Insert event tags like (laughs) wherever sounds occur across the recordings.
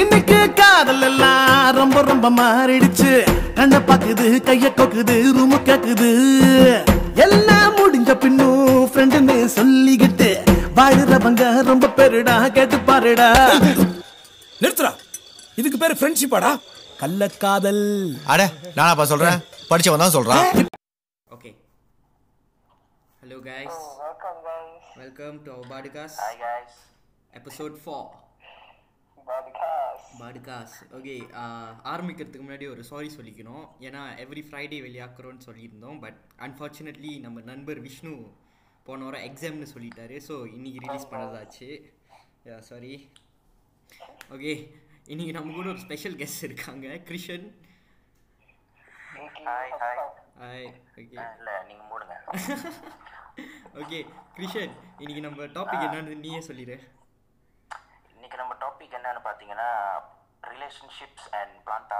இன்னைக்கு காதல் எல்லாம் ரொம்ப ரொம்ப மாறிடுச்சு கண்ண பாக்குது கைய கொக்குது ரூமு கேக்குது எல்லாம் முடிஞ்ச பின்னும் ஃப்ரெண்டுன்னு சொல்லிக்கிட்டு வாழுறவங்க ரொம்ப பெருடா கேட்டு பாருடா நிறுத்துறா இதுக்கு பேரு ஃப்ரெண்ட்ஷிப்பாடா கள்ளக்காதல் அட நானாப்பா சொல்றேன் படிச்சவன் தான் சொல்றான் Okay. Hello guys. Welcome guys. Welcome to our Badcast. Hi guys. Episode 4. Podcast okay ஆரம்பிக்கிறதுக்கு முன்னாடி ஒரு சாரி சொல்லிக்கணும். ஏன்னா எவ்ரி ஃப்ரைடே வெளியாக்குறோன்னு சொல்லியிருந்தோம். பட் அன்ஃபார்ச்சுனேட்லி நம்ம நண்பர் விஷ்ணு போன வாரம் எக்ஸாம்னு சொல்லிட்டாரு. ஸோ இன்னைக்கு ரிலீஸ் பண்ணதாச்சு. சாரி ஓகே இன்னைக்கு நம்ம கூட ஒரு ஸ்பெஷல் கெஸ்ட் இருக்காங்க. கிருஷன். ஹாய் ஓகே இல்ல நீங்க மூடுங்க. (laughs) ஓகே கிருஷன் இன்னைக்கு நம்ம டாபிக் என்னன்னு நீயே சொல்லிடு இன்னைக்கு நம்ம டாபிக் என்னன்னு பாத்தீங்கன்னா ரிலேஷன்ஷிப்ஸ் அண்ட் பிளான்டா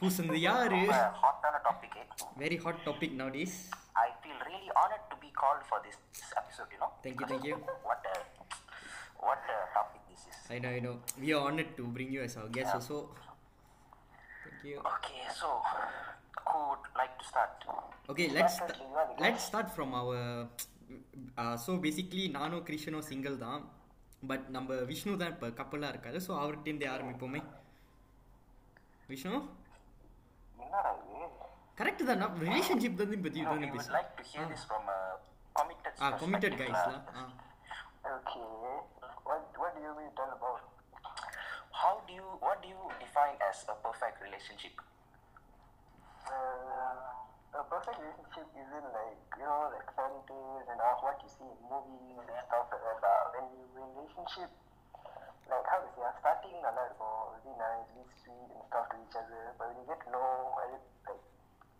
பூசந்து யாரு ஹாட்டான topic very hot topic nowadays I feel really honoured to be called for this episode you no Thank you, thank you. What what topic this is I know, I know. We are honored to bring you as our guest also. Thank you. Okay so who would like to start Okay, let's sta- let's start from our. Uh, so basically நானும் கிருஷ்ணனும் single தான் but நம்ம விஷ்ணு தான் இப்போ கப்பலாக இருக்காரு so அவர்கிட்டேருந்தே ஆரம்பிப்போமே விஷ்ணு கரெக்ட் தான் நான் ரிலேஷன்ஷிப் தான் பற்றி தானே பேசுகிறேன் like to hear this from a committed ஆ lah. தான் ஆ Okay. What what do you mean tell about? How do you what do you define as a perfect relationship? Uh, a perfect relationship isn't like, you know, like fantasies and all what you see in movies and stuff like that. When you relationship, like how to say, ah, starting a lot more, oh, really nice, really sweet and stuff to each other. But when you get to know, like,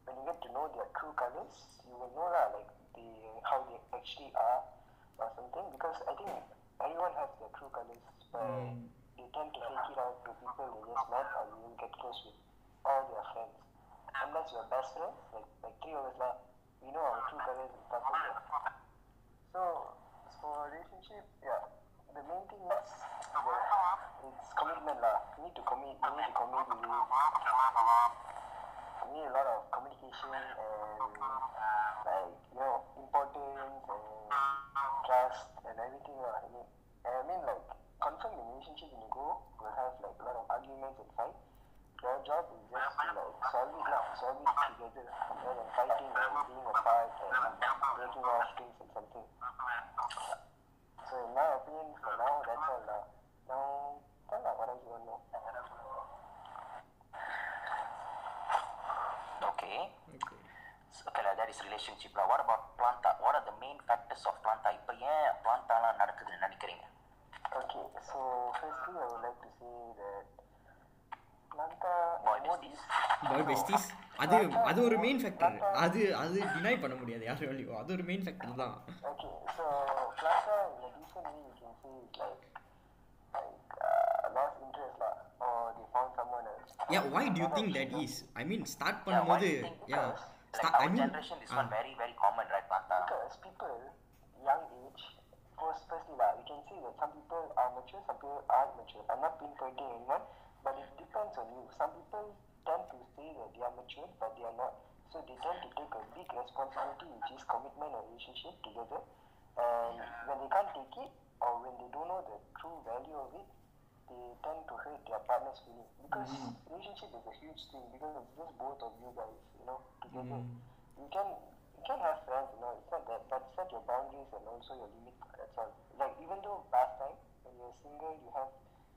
when you get to know their true colors, you will know that, like, the how they actually are or something. Because I think everyone has their true colors, but mm. they tend to fake it out to people they just met or you get close with, all their friends. Unless you're best friends, like like three of us lah, we know our true colors and stuff like that. So for relationship, yeah, the main thing is that it's commitment lah. You need to commit. You need to commit. You need a lot of communication and like you know importance and trust and everything lah. I mean, I mean like confirm the relationship when you go, you'll have like a lot of arguments and fight Your job is just to like solve it lah, solve it together rather than fighting and being apart and breaking off things and something. So in my opinion, for now, that's all lah. Now, tell lah what else you want to know. Okay. Okay So, okay, lah, that is relationship lah. What about planta? What are the main factors of planta? இப்போ ஏன் பிளான்டாலாம் நடக்குதுன்னு நினைக்கிறீங்க Okay, so firstly, I would like to say that Planta Boy besties. Bye besties அது அது ஒரு main factor அது அது deny பண்ண முடியாது யாரும் இல்லையோ அது ஒரு மெயின் ஃபேக்டர் தான் Okay, so Planta in a decent way, you can say it's like like uh, lost interest lah, or they found someone else. Yeah why do you think that is i mean start Yeah, why பண்ணும்போது do you think? Yeah Because, like start our i mean generation, this one very, very common, right, planta? Because people, young age, first, firstly lah, you can see that some people are mature, some people aren't mature. I'm not pinpointing anyone, but it depends on you. Some people tend to say that they are mature, but they are not. So they tend to take a big responsibility, which is commitment or relationship together. And when they can't take it, or when they don't know the true value of it, they tend to hurt their partner's feeling. Because mm-hmm. relationship is a huge thing, because it's just both of you guys, you know, together. Mm-hmm. You can you can have friends, you know, it's not that, but set your boundaries and also your limits. That's all. Like even though last time when you're single, you have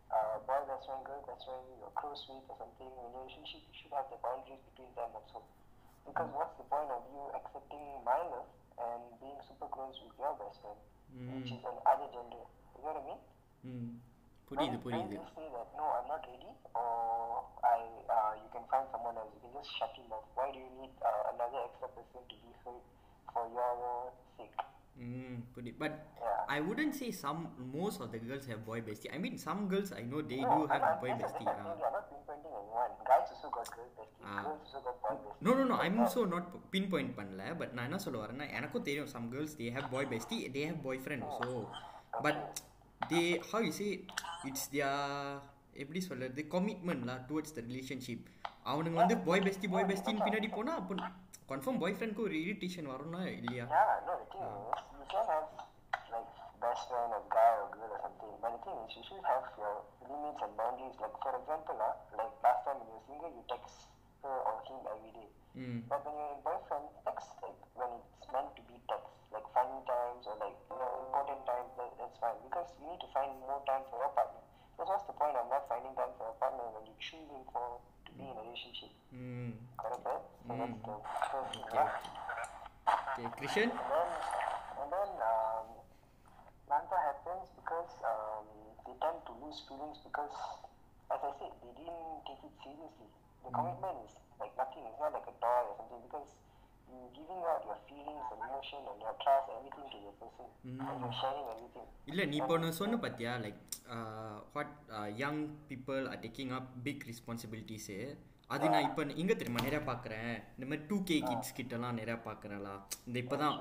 uh, boy that's very good, that's very your close with or something, a relationship, you should have the boundaries between them also. Because what's the point of you accepting my love and being super close with your best friend, mm. which is an other gender? You know what I mean? Mm. Puriyudu, puriyudu. When you say that, no, I'm not ready, or I, uh, you can find someone else, you can just shut him off. Why do you need uh, another extra person to be hurt for your sake? ம் புரியுது but Yeah. I wouldn't say some most of the girls have boy bestie i mean some girls i know they no, do I'm, have I'm, boy the bestie thing. ah. I'm not pinpointing anyone. Guys also got girl bestie. Ah. Girls also got boy bestie. No no I'm also not pinpoint பண்ணல but நான் என்ன சொல்ல வரேன்னா எனக்கும் தெரியும் some girls they have boy bestie they have boyfriend also but they how you say it's their எப்படி சொல்றது கமிட்மெண்ட்லாம் towards the relationship அவனுங்க வந்து பாய் பெஸ்டி பாய் பெஸ்டின்னு பின்னாடி போனா அப்போ கன்ஃபார்ம் பாய் ஃப்ரெண்ட்க்கு ஒரு இரிட்டேஷன் வரும்னா இல்லையா Yeah, no, the thing is, you can have like best friend or guy or girl or something, but the thing is, you should have your limits and boundaries. Like for example, uh, like last time when you're single, you text her or him every day. ம் But when you're in boyfriend, text like when it's meant to be text, like funny times or like you know important times, that, that's fine because you need to find more time for your partner. Because what's the point of not finding time for your partner when you're choosing for to in a relationship. Hmm. Hmm. Okay. okay, Krishan? And then, and then um, Nanta happens because um, they tend to lose feelings because, as I said, they didn't take it seriously. The mm. commitment is like nothing, it's not like a toy or something because you're giving out your feelings and emotion and your trust, everything to the person, and you're sharing everything. இல்லை நீ இப்போ ஒன்று சொன்ன பார்த்தியா like what young people are taking up big responsibilities அது நான் இப்போ எங்கே தெரியுமா நிறையா பார்க்குறேன் இந்த மாதிரி டூ கே கிட்ஸ் கிட்டலாம் நிறையா பார்க்குறேன்லா இந்த இப்போ தான்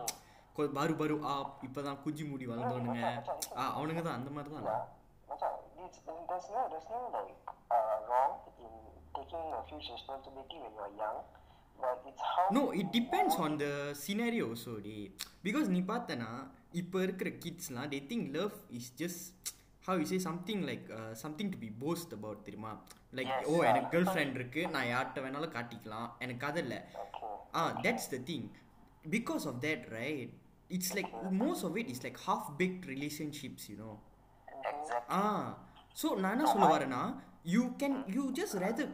பரு பரு ஆ இப்போ தான் குஜி முடி வளர்ந்தவனுங்க ஆ அவனுங்க தான் அந்த மாதிரி தான் there's no, there's no like uh, wrong in taking a huge responsibility when you're young, no it depends on the scenario also dey because நீ பார்த்தனா இப்போ இருக்கிற:nee paarthana ippo irukkira kids lah they think love is just how you say something like uh, something to be boast about தெரியுமா:theriyuma like oh எனக்கு:enakku girlfriend இருக்கு நான் யார்கிட்ட வேணாலும் காட்டிக்கலாம் எனக்கு அது இல்லை:irukku naan yaarkitta venaalum kaattikalaam enakku athu illai ah that's the thing because of that right it's like most of it is like half baked relationships you know ah so நான் என்ன சொல்ல வரேனா:naan enna solla varenaa just rather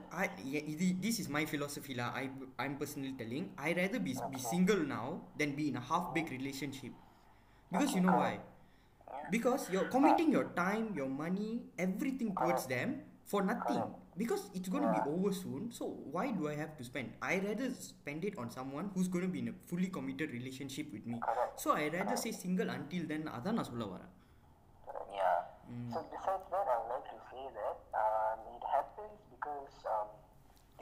இது this is my ஃபிலாசபிலா I I am personally telling I rather B B single now then be in a half big relationship because you know why because you're committing your time your money everything towards them for nothing because it's going to be over soon so why do i have to spend i rather spend it on someone who's going to be in a fully committed relationship with me so i rather say single until then அதான் நான் சொல்ல வரேன் Yeah. So besides that, I would like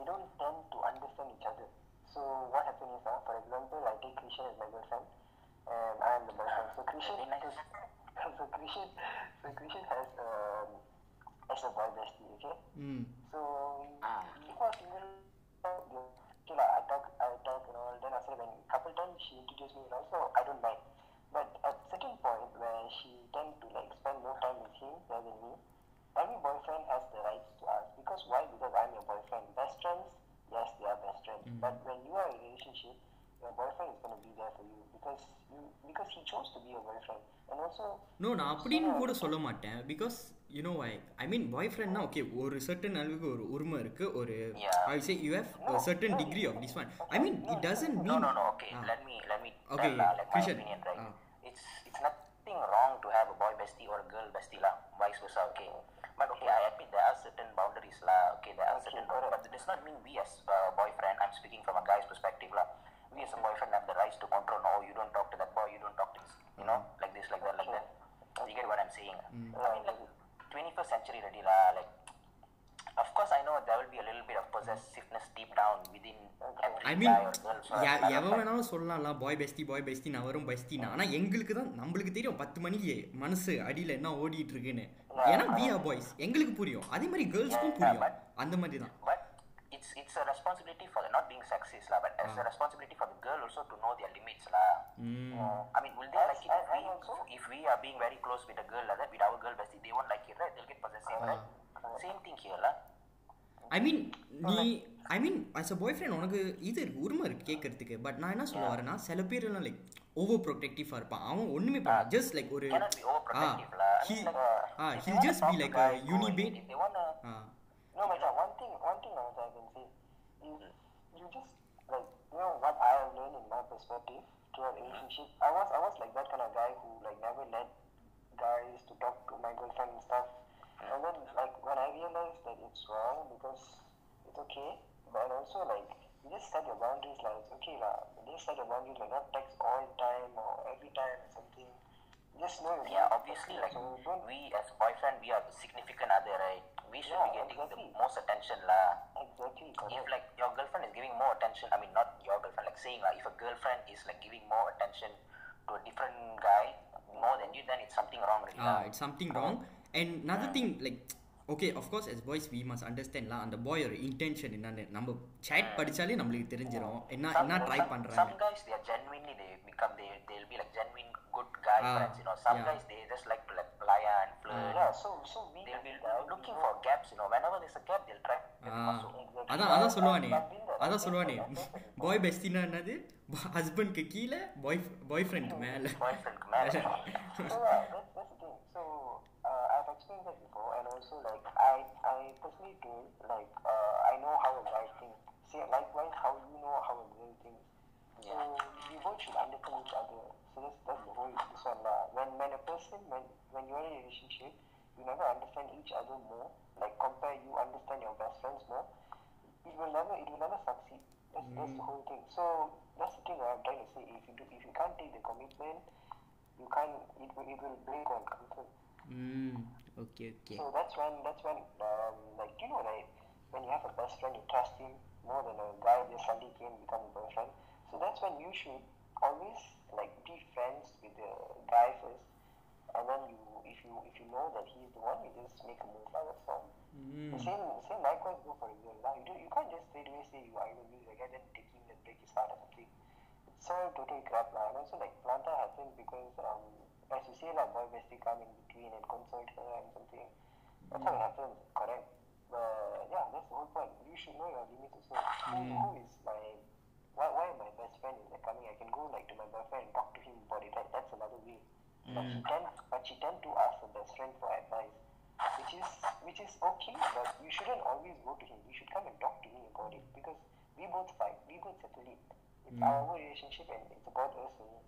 they don't tend to understand each other. So what happens is, uh, for example, I take Krishan as my girlfriend, and I am the boyfriend. So Krishan nice. (laughs) so Krishan, so Krishan has um, as a boy bestie, okay? ம் So before single, okay, like, I talk, I talk and all. Then after when couple times she introduced me, and also I don't mind. But at certain point where she tend to like spend more time with him rather than me, every boyfriend has the right to ask because why? Because I'm your boyfriend. Best friends, yes, they are best friends. Mm. But when you are in a relationship, your boyfriend is going to be there for you because you because he chose to be your boyfriend and also no நான் அப்படின்னு கூட சொல்ல மாட்டேன் because you know why I mean boyfriend now, okay or a certain அளவுக்கு ஒரு உரிமை இருக்கு ஒரு I say you have no, a certain no, degree of this one I mean no, it doesn't mean no no no okay ah. let me let me okay uh, tell, like Krishan. my opinion right ah. it's it's nothing wrong to have a boy bestie or a girl bestie lah vice versa okay but okay, I admit there are certain boundaries lah. Okay, there are certain boundaries, but it does not mean we as uh, boyfriend. I'm speaking from a guy's perspective lah. We as a boyfriend have the rights to control. No, you don't talk to that boy. You don't talk to this. You know, like this, like that, like that. You get what I'm saying? I mean, like 21st century already lah. Like of course I know there will be a little bit of possessiveness deep down within every I mean, guy or girl. So எவன் வேணாலும் சொல்லலாம்ல. Boy bestie boy bestie நான் வரும் பெஸ்டின்னு ஆனால் எங்களுக்கு தான் நம்மளுக்கு தெரியும் பத்து மணிக்கு மனசு அடியில என்ன ஓடிட்டு இருக்குன்னு. ஏன்னா வி ஆர் பாய்ஸ் எங்களுக்கு புரியும். அதே மாதிரி கேர்ள்ஸ்க்கும் புரியும். அந்த மாதிரி தான். But it's it's a responsibility for not being success law but it's a responsibility for the girl also to know their limits law I mean will they like it if we are being very close with a girl like with our girl bestie they won't like it right they will get possessive right Same thing here lah. I mean நீ ஐ மீன் as a bye friend உனக்கு இது இருக்கு உரிமை இருக்கு கேட்கறதுக்கு but நான் என்ன சொல்ல வரேன்னா சில பேர் எல்லாம் லைக் ஓவர் ப்ரொடெக்டிவாக இருப்பான் அவன் ஒன்றுமே பண்ண ஜஸ்ட் லைக் ஒரு Cannot be overprotective lah. I he mean, like, uh, ah if he they wanna just talk be to like guys, a go unibate ahead. If they wanna ah No, but yeah, one thing, one thing also I can say is you just like you know what I have learned in my perspective throughout relationship. I was I was like that kind of guy who like never let guys to talk to my girlfriend and stuff. And then like when I realized that it's wrong because it's okay, but also like you just set your boundaries like it's okay lah. You just set your boundaries like not text all the time or every time or something. Just know your Yeah, limits. obviously, like so don't we as boyfriend, we are the significant other, right? We should Yeah, be getting exactly. the most attention, lah. exactly If like your girlfriend is giving more attention, I mean not your girlfriend, like saying like if a girlfriend is like giving more attention to a different guy more than you, then it's something wrong. Really, ah lah. it's something wrong and another yeah. thing okay of course yes boys we must அண்டர்ஸ்டாண்ட்லாம் அந்த boy ஒரு intention என்னன்னு. நம்ம chat படிச்சாலே நம்மளுக்கு தெரிஞ்சிடும் என்ன என்ன try பண்றாங்க? Some guys they are genuinely they become they they will like genuine good guy friends you know some guys they just like to like play and flirt so so me they will looking for gaps you know whenever there is a gap they'll அதான் ah. அதான் சொல்லுவானே. அதான் சொல்லுவானே. (laughs) பாய் பெஸ்டினா என்னது? ஹஸ்பண்ட்க்கு கீழே பாய் boyfriend மேல. Boyfriend மேல (laughs) so experienced that before, and also like I I personally do like uh, I know how a guy thinks. See, likewise, how you know how a girl thinks. So we both should understand each other. So that's that's the whole this one lah. When when a person when when you're in a relationship, you never understand each other more. Like compare you understand your best friends more. It will never it will never succeed. That's, that's the whole thing. So that's the thing I'm trying to say. If you do if you can't take the commitment, you can't it will, it will break on confirm. Mm, okay, okay. So that's when that's when um, like you know like when you have a best friend you trust him more than a guy just suddenly came become a boyfriend. So that's when you should always like be friends with the guy first, and then you if you if you know that he's the one, you just make a move out from. Mm. The same the same likewise go for a girl. Now you do you can't just straight away say you are gonna use a guy then take him and break his heart or something. It's all total crap now. And also like Planta happened because um as you say like boy bestie come in between and consult her and something. That's how it happens, correct? But yeah, that's the whole point. You should know your limits also. Who, who mm. is my why why my best friend is like coming? I can go like to my boyfriend and talk to him about it. Right? That's another way. But she mm. tend but she tend to ask her best friend for advice. Which is which is okay, but you shouldn't always go to him. You should come and talk to me about it because we both fight, we both settle it. It's mm. our relationship and it's about us only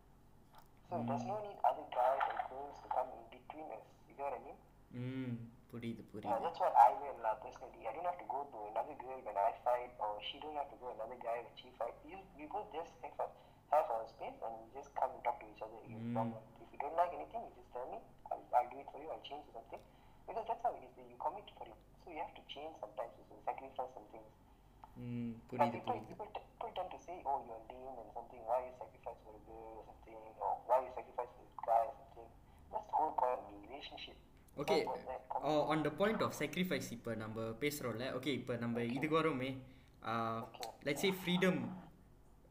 So there's no need other guys or girls to come in between us. You get what I mean? ம் புரியுது Yeah, புரியுது that's what I will lah personally. I don't have to go to another girl when I fight, or she don't have to go to another guy when she fight. You, we both just have a, have our space and we just come and talk to each other. It's normal. If you don't like anything, you just tell me. I'll, I'll do it for you. I'll change something because that's how it is. You commit for it, so you have to change sometimes. You sacrifice some things. ம் புரியுது people, புரியுது people, t- people tend to say, oh, you're lame and something. Why you sacrifice for a girl or something, or why you sacrifice for this guy or something. That's the whole point of the relationship. It's okay on the point of sacrifice இப்போ நம்ம பேசுகிறோம்ல okay இப்போ நம்ம இதுக்கு வரோமே let's say freedom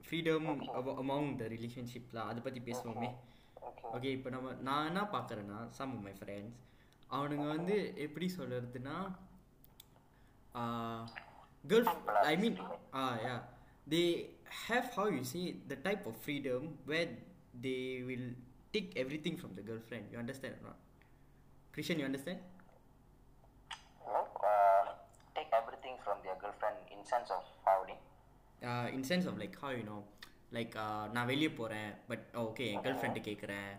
freedom among the ரிலேஷன்ஷிப்ல அதை பற்றி பேசுவோமே Okay. Okay இப்போ நம்ம நான் என்ன பார்க்குறேன்னா சம் மை ஃப்ரெண்ட்ஸ் அவனுங்க வந்து எப்படி சொல்கிறதுனா girl I mean ah yeah they have how you see the type of freedom where they will take everything from the girlfriend you understand or not Christian you understand Well, uh, take everything from their girlfriend in sense of how they uh, in sense of like how you know like uh, நான் வெளியே போகிறேன் but okay என் girlfriend கேட்குறேன்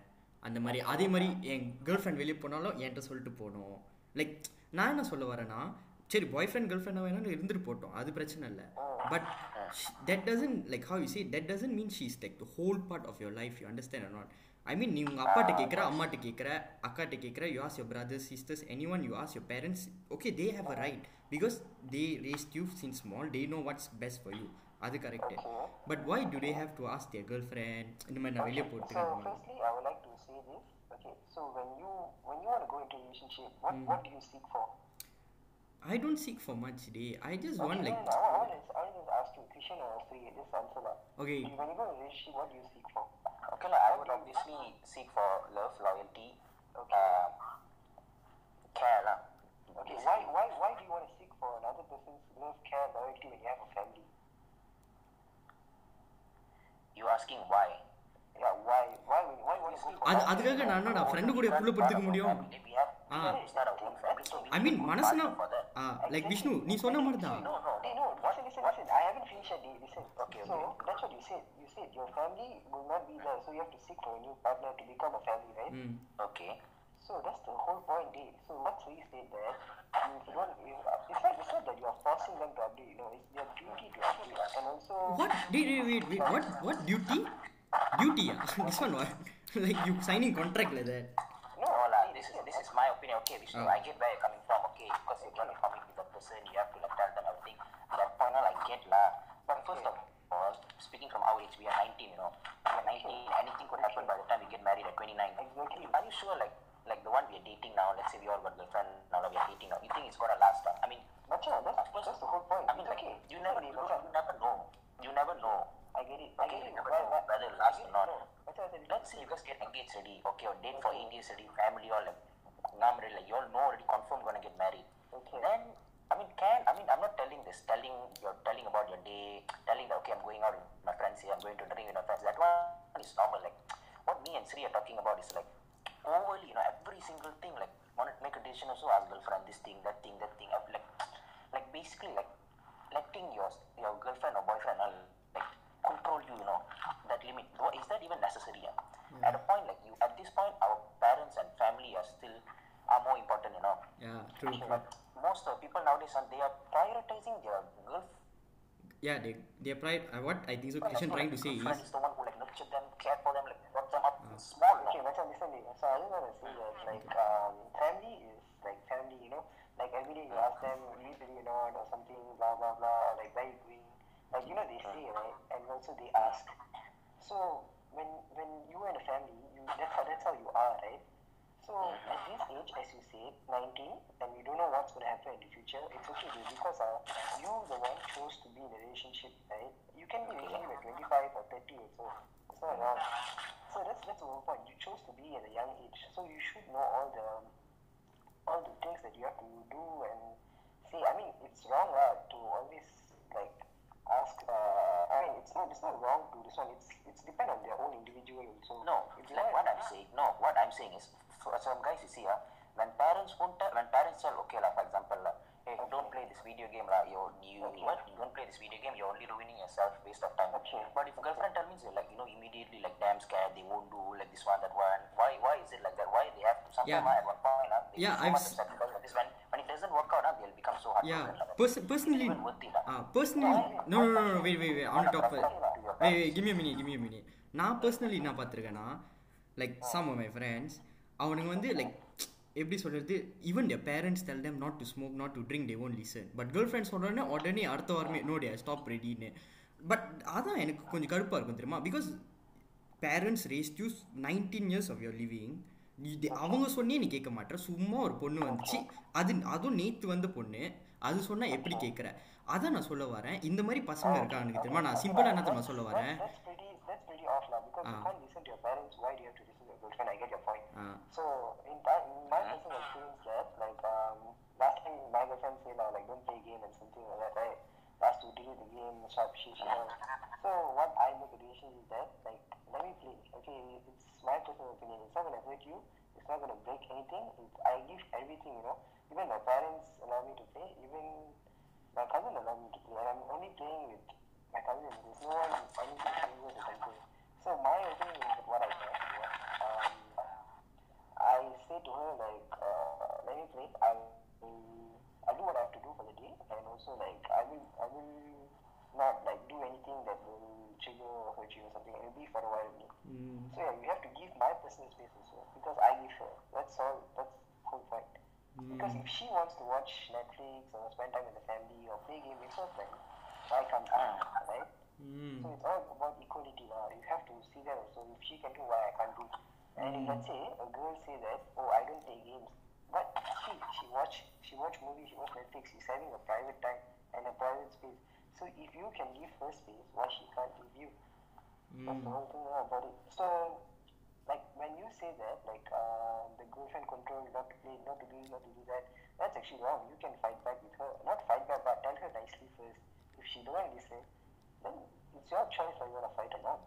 அந்த மாதிரி அதே மாதிரி என் girl friend வெளியே போனாலும் என்கிட்ட சொல்லிட்டு போகணும் லைக் நான் என்ன சொல்ல வரேன்னா சரி பாய் ஃப்ரெண்ட் கேர்ள் ஃப்ரெண்டாக வேணாலும் இருந்துட்டு போட்டோம். அது பிரச்சனை இல்லை. But that doesn't like how you doesn't mean she is like the whole part of your life you understand or not? I mean நீ உங்கள் அப்பாட்ட கேட்குற அம்மாட்ட கேட்குற அக்காட்ட கேட்குற you ask your brothers sisters anyone you ask your parents okay they have a right because they raised you since small they know what's best for you அது correct but why do they have to ask their girlfriend இந்த மாதிரி நான் வெளியே போட்டு. Okay, so when you when you want to go into a relationship, what what do you seek for? I don't seek for much today. I just okay, want like. No, I, just, I just you a question or so you just answer that. Okay. When you go to relationship, what do you seek for? Okay, like, I would obviously seek for love, loyalty, okay. Um, care. La. Okay, why, why, why do you want to seek for another person's love, care, loyalty when you have a family? You're asking why? Yeah, why why when why you want to go for அது அதுக்காக நான் என்னடா friend கூட புள்ள படுத்துக்க முடியும் Family, we have, Ah. we have to start our own family. So we I need mean to மனசுனா partner for that. Like Vishnu நீ சொன்ன மாதிரி தான் No, no, Hey, no, listen, listen, listen. I haven't finished yet. Dave. Listen. Okay, So okay. that's what you said. You said your family will not be there, so you have to seek for a new partner to become a family, right? ம் Okay. So that's the whole point, Dave. So what we said that if you don't, if, it's not, it's not that you are forcing them to update. You know, it's their duty to update, and also. What? Wait, wait, wait, wait. What? What duty? Duty? (laughs) this one what? like you signing contract like that? No, lah. This is this is my opinion. Okay, Vishnu, Ah. I get where you're coming from. Okay, because you're gonna commit with a person, you have to like tell them everything. That point, I get lah. But first of all, speaking from our age, we are 19. You know, we are 19. Anything could happen by the time we get married at 29. Exactly. Are you sure? Like, like the one we are dating now, let's say we all got girlfriend, now That we are dating now, you think it's gonna last? uh? I mean, Macha, that's, that's the whole point. I mean, It's like, okay. you never, Sorry, you never know. You never know. I get it. Oh, I get it. never Why- know why- whether it lasts or not. No, Macha, I said, Let's say you guys get engaged already, okay, or date for eight years already, family all like, nah, really, like, you all know already confirmed gonna get married. Okay. Then, I mean, can, I mean, I'm not telling this, telling, you're telling about your day, telling that, okay, I'm going out with my friends here, I'm going to drink with my friends, that one is normal, like, what me and Sri are talking about is like, overly, you know, every single thing, like, want to make a decision also, ask girlfriend, this thing, that thing, that thing, like, like, basically, like, letting your, your girlfriend or boyfriend, uh, like, control you, you know, that limit, is that even necessary, yeah? At a point, like, you, at this point, our parents and family are still, are more important, you know, Yeah, true, true. but most of the people nowadays, uh, they are prioritizing their girl. Yeah, they they pride. Uh, what I think so. Krishan trying to say is is the one who like nurtured them, cared for them, like brought them up small. you Okay, know. Macha, listen to. So I just want to say that, like, um, family is like family, you know. Like every day you ask them, you really or not, or something, blah blah blah. or, Like where you going? Like you know they say uh-huh. right, and also they ask. So when when you and a family, you that's how that's how you are, right? So uh-huh. at this age, as you said, 19, and you don't know what's going to happen in the future, it's okay dude, because uh, you the one chose to be in a relationship, right? You can be ready at 25 or 30 or so. It's not wrong. So that's that's the whole point. You chose to be at a young age, so you should know all the um, all the things that you have to do and say. I mean, it's wrong lah to always like ask. Uh, I mean, it's not it's not wrong to this one. It's it's depend on their own individual. So No, it's like what I'm saying. No, what I'm saying is, for some guys, you see, uh, when parents won't tell, when parents tell, okay, lah, for example, uh, hey, don't play this video game, lah. You, you, Okay. what? You don't play this video game. You're only ruining yourself. Waste of time. Okay. But if girlfriend tell me, say, like, you know, immediately, like, damn scared, they won't do like this one, that one. Why, why is it like that? Why they have to? Sometimes Yeah. uh, at one point, uh, they Yeah, do so I've much s- of sacrifice like this. When, when it doesn't work out, uh, they'll become so hard. yeah. Pers- personally, Even worth it, uh. uh, personally, no, no, no, no, wait, wait, wait. I want to talk first. Wait, wait, give me a minute, give me a minute. நான் personally என்ன பார்த்துருக்கேன்னா like some of my friends அவனுங்க வந்து like எப்படி சொல்கிறது even their parents tell them not to smoke not to drink they won't listen but girlfriends உடனே உடனே அடுத்த வாரமே நோடியா ஸ்டாப் ரெடின்னு பட் அதான் எனக்கு கொஞ்சம் கடுப்பாக இருக்கும் தெரியுமா because parents raised you nineteen years of your living இது அவங்க சொன்னே நீ கேட்க மாட்டேற சும்மா ஒரு பொண்ணு வந்துச்சு அது அதுவும் நேற்று வந்த பொண்ணு அது சொன்னால் எப்படி கேட்குற அதான் நான் சொல்ல வரேன் இந்த மாதிரி பசங்க இருக்காங்க தெரியுமா நான் சிம்பிளாக என்ன தெரியுமா சொல்ல வரேன் That's pretty. That's pretty off now because you can't listen to your parents. Why do you have to listen to your girlfriend? I get your point. So in, in my personal experience, that like um, last time my girlfriend said uh, like don't play game and something like that, right? Last to delete the game, sharp shit, you know. So what I make a decision is that like let me play. Okay, it's my personal opinion. It's not gonna hurt you. It's not gonna break anything. It's, I give everything, you know. Even my parents allow me to play. Even my cousin allowed me to play, and I'm only playing with my cousin. There's no one anything closer to something. So my opinion is what I said. Um, I say to her like, uh, let me play. I I do what I have to do for the day, and also like I will I will not like that will trigger or hurt you or something. It will be for a while only. Hmm. So yeah, you have to give my personal space also because I give her. That's all. That's whole point. Hmm. Because if she wants to watch Netflix or spend time with the family or play game, it's her friend. Why can't I? Right? Hmm. So it's all about equality now. You have to see that also. If she can do, why I can't do? And if let's say a girl say that, oh, I don't play games, but she she watch she watch movies, she watch Netflix. She's having a private time and a private space. So if you can give her space, why she can't give you? Mm. That's hmm. the whole thing about it. So, like when you say that, like uh, the girlfriend control, not to play, not to do, not to do that, that's actually wrong. You can fight back with her, not fight back, but tell her nicely first. If she don't listen, eh, then it's your choice whether you wanna fight or not.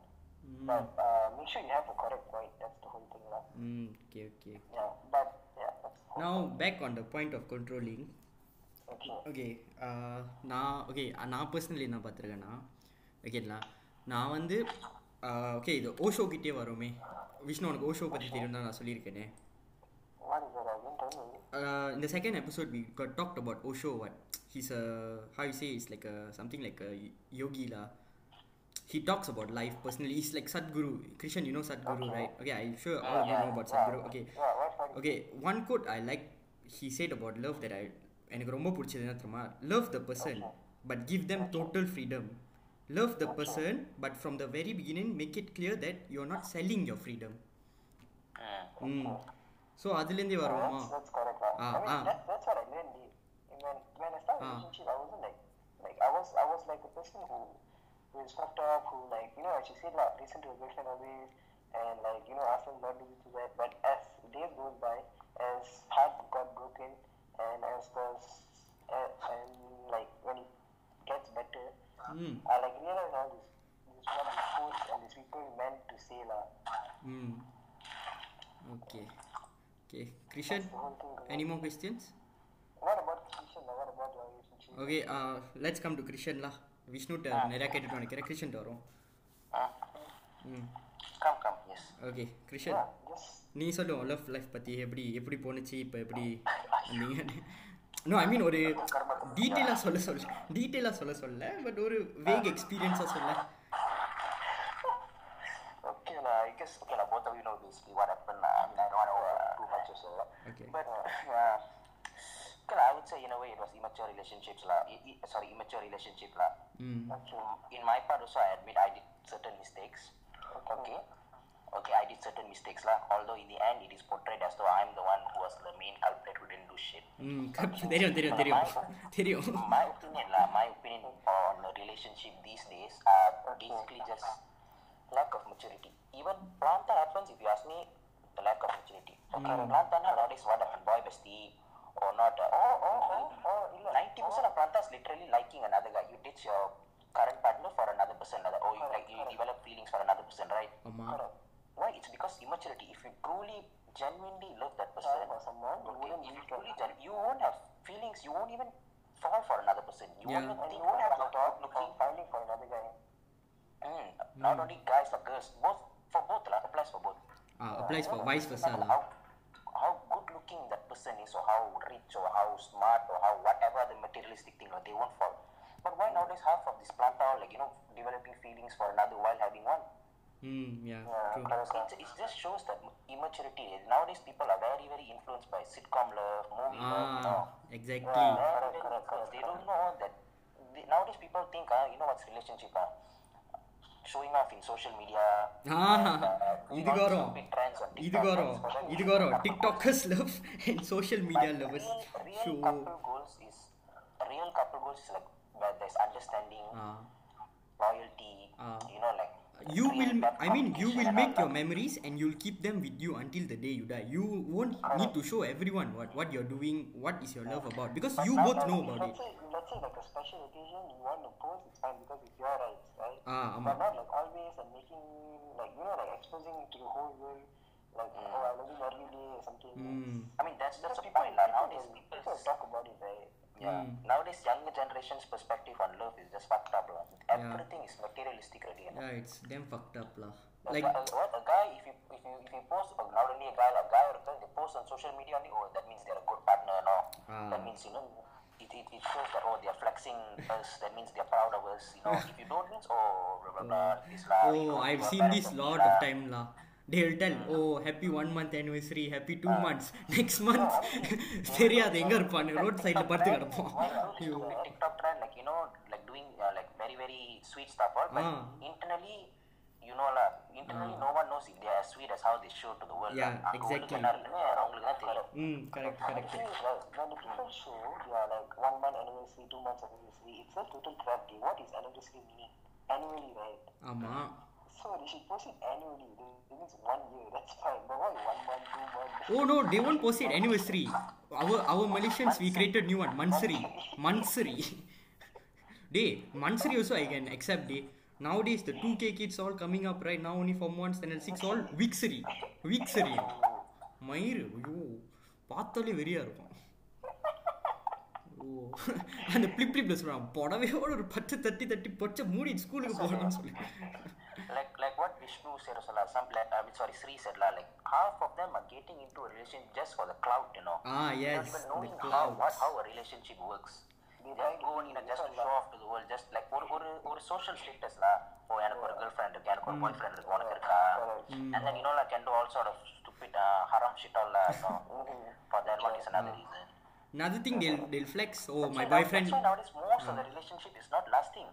Mm. But uh, make sure you have a correct point. That's the whole thing, lah. Mm, okay, okay. Yeah, but yeah. now back on the point of controlling. Okay நான் okay நான் personally என்ன பார்த்துருக்கேன்னா ஓகேங்களா நான் வந்து okay இது ஓஷோ கிட்டே வருமே விஷ்ணு உனக்கு ஓஷோ பற்றி தெரியும் தான் நான் சொல்லியிருக்கேனே What is that again? Tell me. uh, in the second episode we got talked about Osho what he's a how you say it's like a something like a yogi lah he talks about life personally he's like Sadhguru Christian you know Sadhguru right okay I'm sure all of you know about Sadhguru okay Yeah, what funny? okay one quote I like he said about love that I எனக்கு ரொம்ப பிடிச்சது என்ன தெரியுமா love the person but give them total freedom love the person but from the very beginning make it clear that you're not selling your freedom Mm. So அதுலேருந்தே வருமா That's, that's correct. lah. Ah, I mean, ah. that, that's what I learned. eh. When, when I started Ah. relationship, I wasn't like, like I was, I was like a person who, who is fucked up, who like, you know, as you said, like, listen to your girlfriend always, and like, you know, ask them not to do this, to that. But as days goes by, as heart got broken, and as the uh, and like when it gets better, mm. I like realize all this this what the coach and these people meant to say lah. Mm. Okay. Okay, Krishan, any more questions? What about Krishan? What about your relationship? Okay, uh, let's come to Krishan lah. விஷ்ணுட்ட ah. நிறையா கேட்டுட்டு நினைக்கிறேன் கிருஷ்ணன் வரும் okay Krishnan நீ சொல்லும் love life பற்றி எப்படி எப்படி போணுச்சு இப்போ எப்படி வந்தீங்க நோ ஐ மீன் ஒரு டீட்டெயிலாக சொல்ல சொல்ல டீட்டெயிலாக சொல்ல சொல்ல பட் ஒரு வேக் எக்ஸ்பீரியன்ஸாக சொல்ல Okay, lah. I guess okay, lah. Both of you know basically what happened. lah. I mean, I don't want to over too much or so. Okay. But uh, okay, lah, I would say in a way it was immature relationships, lah. I, I, sorry, immature relationship, lah. ம் In my part also, I admit I did certain mistakes. Okay. Okay, I did certain mistakes, lah. Although in the end, it is portrayed as though I'm the one who was the main culprit who didn't do shit. (laughs) ம் தெரியும் தெரியும் தெரியும் தெரியும் my (laughs) opinion lah, my opinion on a relationship these days are basically just lack of maturity. Even planta happens if you ask me, the lack of maturity. Okay, planta na nowadays what happened, boy bestie or not. Uh, oh, oh, oh, oh, ninety percent of planta is literally liking another guy. You ditch your current partner for another person. Another, oh, you like you develop feelings for another person, right? ஆமாம் Why? it's because immaturity. If you truly, genuinely love that person, or someone, okay, you, if you, truly you won't have feelings. You won't even fall for another person. You yeah. won't you won't have a thought looking, for another guy. Mm. Mm. Not only guys or girls, both for both lah. Applies for both. Uh, applies for vice versa. How, how good looking that person is, or how rich, or how smart, or how whatever the materialistic thing, or they won't fall. But why nowadays half of this planta like you know developing feelings for another while having one? Mm, yeah, true. It, just shows that immaturity. Nowadays, people are very, very influenced by sitcoms, love, movies. ah, Exactly. Yeah, correct, correct. They don't know that. Nowadays, people think, uh, you know what's relationship? Uh, showing off in social media. Ah, uh, (laughs) Idigoro. (laughs) TikTokers love (laughs) in social media but lovers. Real, real so, couple goals is real couple goals is like where there's understanding, loyalty, you know, like you will i mean you will make your memories and you'll keep them with you until the day you die. You won't need to show everyone what what you're doing what is your love about because you both know about it. Let's say like a special occasion you want to post it's fine because it's your rights right? Ah, um, but not like always and making like you know like exposing it to the whole world like oh i love you every day or something. Mm. i mean that's that's the point. Nowadays people, people talk about it right? Yeah. Nowadays, younger generation's perspective on love is just fucked up. lah. Everything is materialistic already. You know? yeah it's damn fucked up lah Like, a, what a guy, if you if you if you post, uh, not only a guy, like guy or a girl, they post on social media only. Oh, that means they're a good partner. No, Ah. that means you know. It, it, it shows that oh they are flexing us that means they are proud of us you know if you don't means oh blah blah blah (laughs) this lah you oh know, i've seen this lot of time lah they'll tell oh happy one month anniversary happy two months next month தெரியாது எங்க இருப்பான் road சைடுல படுத்து கிடப்பான் TikTok trend like you know like doing like very very sweet stuff all but internally you know law internally no one knows they are sweet as how they show to the world yeah exactly அவங்களுக்கு தான் தெரியும் ம் correct correct when the people show they are like one month anniversary two months anniversary it's a total crap what is anniversary meaning annually right ஆமா So they should post it annually. It means one year, that's fine. But why one month, two months? Oh no, they won't post it anniversary. Our our Malaysians we created new one, Mansuri. Mansuri. Day, Mansuri also I can accept day. Nowadays the 2K kids all coming up right now only from one standard six all Wixery. Wixery. மயிறு ஐயோ பார்த்தாலே வெறியா இருக்கும் ஓ அந்த flip பிளிப்ல சொல்றான் புடவையோட ஒரு பச்சை தட்டி தட்டி பொச்சை மூடி ஸ்கூலுக்கு போகணும்னு சொல்லி like like what Vishnu said also lah, some like, I mean sorry Sri said lah, like half of them are getting into a relationship just for the clout you know Ah, yes, not even the knowing how clout. what how a relationship works they just go in and just to show off to the world just like ஒரு ஒரு ஒரு social status lah ஓ எனக்கு ஒரு girlfriend இருக்கு எனக்கு ஒரு boyfriend இருக்கு உனக்கு இருக்கா and then you know like can do all sort of stupid uh, haram shit all lah you know (laughs) for that one is another reason Another thing they'll they'll flex. Oh, my So now- boyfriend. that's why nowadays most of the relationship is not lasting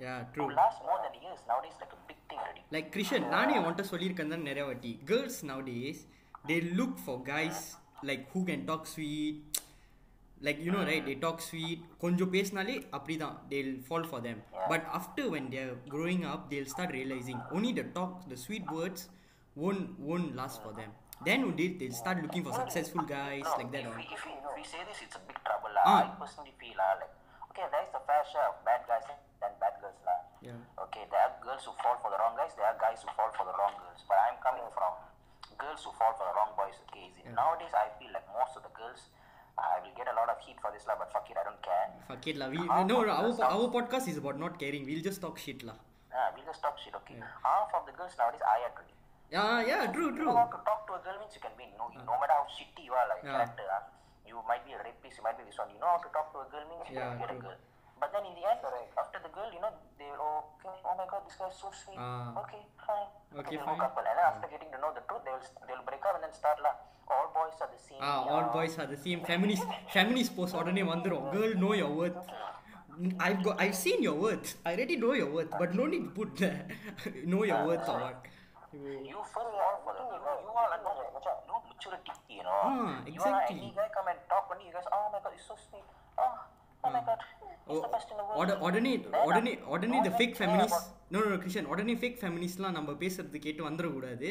Yeah, to true. last more than years nowadays like a big thing already like Krishan நானே உன்ட்ட சொல்லியிருக்கேன் தான் நிறைய வாட்டி girls நவ days they look for guys like who can talk sweet like you know right they talk sweet கொஞ்சம் பேசினாலே அப்படிதான் they'll fall for them but after when they're growing up they'll start realizing only the talk the sweet words won't won't last for them then only they'll start looking for successful guys like that if, or we, if, we, if we say this, it's a big trouble. lah. Ah. I personally feel uh, like, okay, there's a fair share of bad guys and bad girls. lah. yeah. Okay, there are girls who fall for the wrong guys, there are guys who fall for the wrong girls. But I'm coming from girls who fall for the wrong boys. Okay, it? Nowadays, I feel like most of the girls, I will get a lot of heat for this, lah, but fuck it, I don't care. fuck it lah we no no, our, po- our podcast is about not caring we'll just talk shit lah Ah, we'll just talk shit, okay? Half of the girls nowadays, I agree. yeah yeah true You true know how to talk to a girl means you can be no, no matter how shitty you are like Yeah. character, ah, you might be a rapist, you might be this one. You know how to talk to a girl means you Yeah, can get true. a girl. But then in the end, after the girl, you know, they will okay, oh my god, this guy is so sweet. Ah. okay, fine. Okay, they'll fine. hook up, and then after getting to know the truth, they will they will break up and then start lah. All boys are the same. Ah, all yeah. boys are the same. Feminist, feminist post உடனே வந்துரும். Girl, know your worth. I've got, I've seen your worth. I already know your worth, but no need to put there. (laughs) know your worth or what. You first fall for the you, you all are no, no maturity, you know. Ah, You are exactly. any guy come and talk on you guys, oh my god, it's so sweet. Oh, oh my god, உடனே உடனே உடனே இந்த fake feminist no no உடனே fake ஃபெமினிஸ்ட்லாம் நம்ம பேசுறது கேட்டு வந்துடக்கூடாது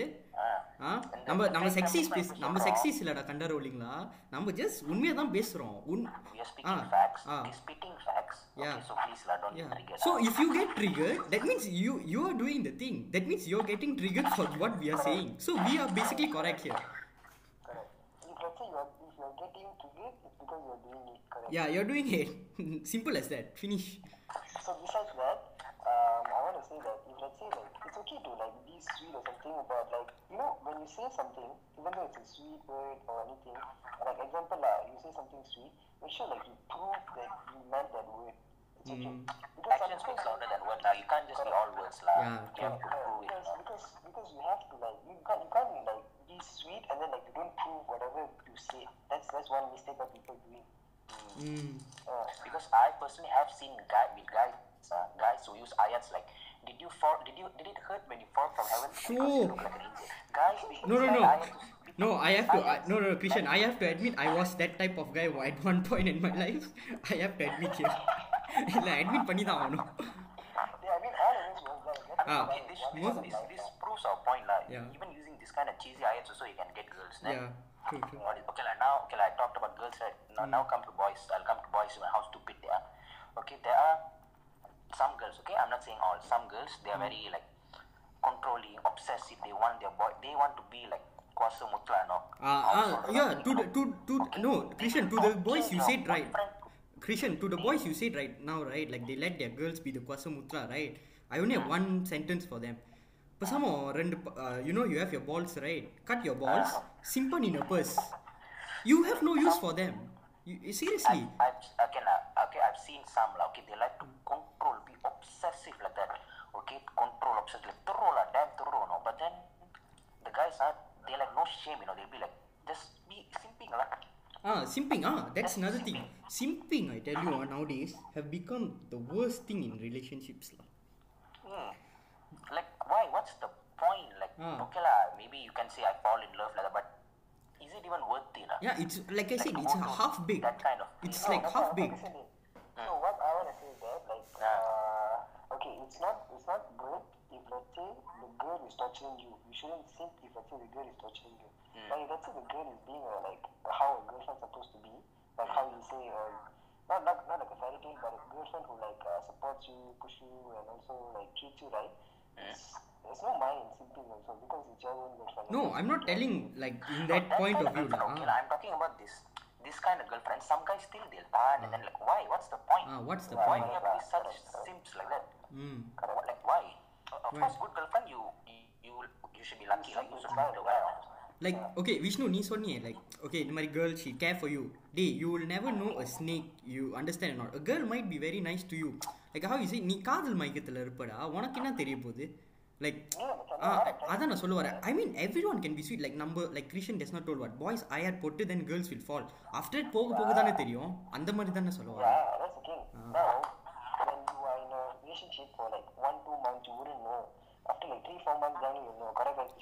நம்ம நம்ம செக்ஸிஸ் பேஸ் நம்ம செக்ஸிஸ் இல்லடா கண்டர் ரோலிங்களா? நம்ம ஜஸ்ட் உண்மையாக தான் பேசுகிறோம் உன் ஆ ஆ. Yeah so if you get trigger that means you you are doing the thing that means you are getting trigger for what we are saying so we are basically correct here Yeah, you're doing it. (laughs) Simple as that. Finish. So besides that, um, I want to say that if let's say like it's okay to like be sweet or something, but like you know when you say something, even though it's a sweet word or anything, like example lah, you say something sweet, make sure like you prove that you meant that word. It's okay. Mm. Because some Actions speak people- louder than words. Now you can't just be all words, la. Yeah, You have to prove it. because, because because you have to like you can't you can't like be sweet and then like you don't prove whatever you say. That's that's one mistake that people doing. Mm. Uh, Because I personally have seen guy with guys, uh, guys who use ayats like, did you fall? Did you did it hurt when you fall from heaven? Because you Sure. look like an angel. Guys, they No, no, use no. ayats to speak- No, I have to. I, ayats. no, no, Christian. I have to admit, I was that type of guy at one (laughs) point in my life. I have to admit here. (laughs) இல்ல admit பண்ணி தான் ஆகணும் was like. Ah. Okay, this, this, this, this proves our point, lah. Yeah. Even using this kind of cheesy ayats also, you can get girls. Then, Yeah, true, true. Okay, like now, okay, like I talked about girls, right? Now, now come to boys. I'll come to boys and how stupid they are. Okay, there are some girls. Okay, I'm not saying all. Some girls they are very like controlling, obsessive. They want their boy. They want to be like Kwasa Mutla, no? Ah, ah, yeah, to the, to, to, no, Krishan, to the boys you said right. Krishan, to the boys you said right now, right? Like they let their girls be the Kwasamutra, right? I only have one sentence for them. Pasamo, uh, you know, you have your balls, right? Cut your balls, simpan in a purse. You have no use for them. You, seriously. I, I, okay, now, okay, I've seen some. Okay, they like to control, be obsessive like that. Okay, control, obsessive, like thorough, like, damn thorough, no. But then the guys are, they like no shame, you know. They'll be like, just be simping, like. Ah, simping. Ah, that's another thing. Simping, I tell you, nowadays have become the worst thing in relationships, lah. Hmm. Like, why? What's the point? Like, Ah. okay, lah, maybe you can say I fall in love, like that, but is it even worth it? lah? Yeah, it's like I said, Like, it's a half baked. That kind of. It's No, like half not- baked. So what I want to say is that like uh, okay, it's not it's not good if let's say the girl is torturing you. You shouldn't think if let's say the girl is torturing you. Like if let's say the girl is being uh, like how a girlfriend's supposed to be, like how you say uh, not not not like a fairy tale, but a girlfriend who like uh, supports you, push you, and also like treats you right. It's, there's no mind in simping also because it's your own girlfriend. No, I'm not telling like in that That point kind of view. girlfriend. Okay, lah, I'm talking about this. This kind of girlfriend, some guys still they'll ban and then like, why? What's the point? Ah, what's the why point? do you have to be such simps like that? Mm. What- Like why? Uh, Of Why? course, good girlfriend, you you you, should be lucky. Like you should be aware like okay Vishnu நீ சொன்னியே like okay இந்த மாதிரி girl she care for you they you will never know a snake you understand not a girl might be very nice to you like how is நீ காதல் மயக்கத்தில் இருப்படா உனக்கு என்ன தெரிய போகுது? லைக் அதான் நான் சொல்ல வரேன். I mean everyone can be sweet like நம்ம like Krishan does not tell what boys are போட்டு then girls will fall after போக போக தானே தெரியும். அந்த மாதிரி தானே சொல்ல வரேன். Relationship for like one two months you wouldn't know. After like three four months then you know. Correct right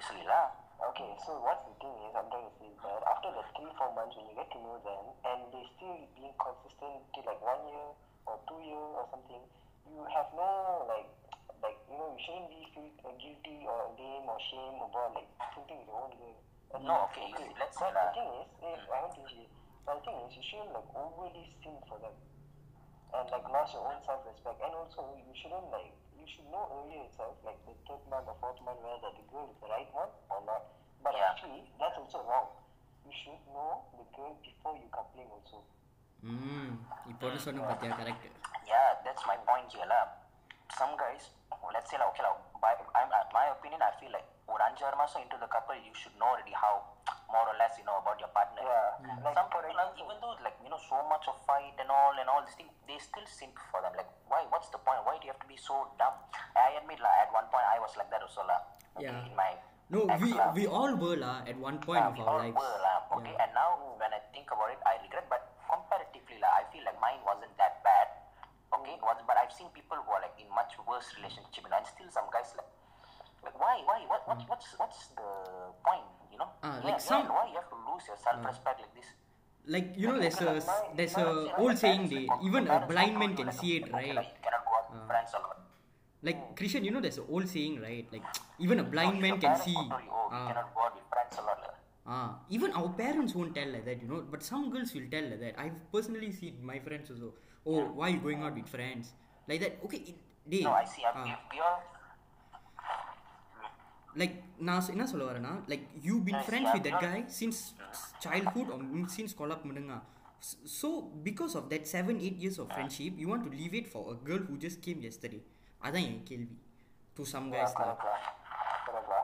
Obviously, lah. Okay, so what's the thing is, I'm trying to say is that after the three, four months when you get to know them and they still being consistent till like one year or two year or something, you have no like, like you know, you shouldn't be feel uh, guilty or lame or shame about like with your own girl. And No, okay, see, let's say but the thing is, if I want to say, but the thing is, you shouldn't like overly sin for them and like lost your own self-respect. And also, you shouldn't like should know earlier itself, like the third month or fourth month, whether the girl is the right one or not. But Yeah. actually, that's also wrong. You should know the girl before you coupling also. ம் இப்போ ஒன்று சொன்ன பார்த்தியா correct Yeah, that's my point here. lah. Some guys, let's say, like, okay, like, by I'm, uh, my opinion, I feel like ஒரு அஞ்சு ஆறு மாசம் into the couple, you should know already how more or less you know about your partner. Yeah. Like, mm. Some people, like, even though like you know so much of fight and all and all this thing, they still simp for them. Like, why? What's the point? Why do you have to be so dumb? I admit, like, at one point I was like that also. Okay, Yeah. In my No, we we all were lah at one point Yeah, of we our all lives. were, lah, okay, Yeah. and now when I think about it, I regret. But comparatively, lah, I feel like mine wasn't that bad. Okay, it was, but I've seen people who are like in much worse relationship, and still some guys like, like why, why, what, what, what's, what's the point? You know, Ah, yeah, like yeah, some- why you have to lose your self-respect ah. like this? Like you know, there's a there's a old saying they even a blind man can see it, right? like, you cannot go out with ah. friends a lot. Like hmm. Krishan, you know, there's a old saying, right? Like hmm. even a blind man can see. won't tell you, you Ah. cannot go out with friends a lot. lah. Even our parents won't tell like that, you know. But some girls will tell like that. I've personally seen my friends also. Oh, hmm. why you going out with friends? Like that. Okay, it, they. No, I see. I'm, ah. ah, if you're like நான் சொ- என்ன சொல்ல வரேன்னா like you been Yes, friends yeah, with that yeah. guy since childhood or m- since kolak munanga so because of that seven eight years of friendship you want to leave it for a girl who just came yesterday அதான் என் கேள்வி to some guys lah. correct, lah. correct, lah.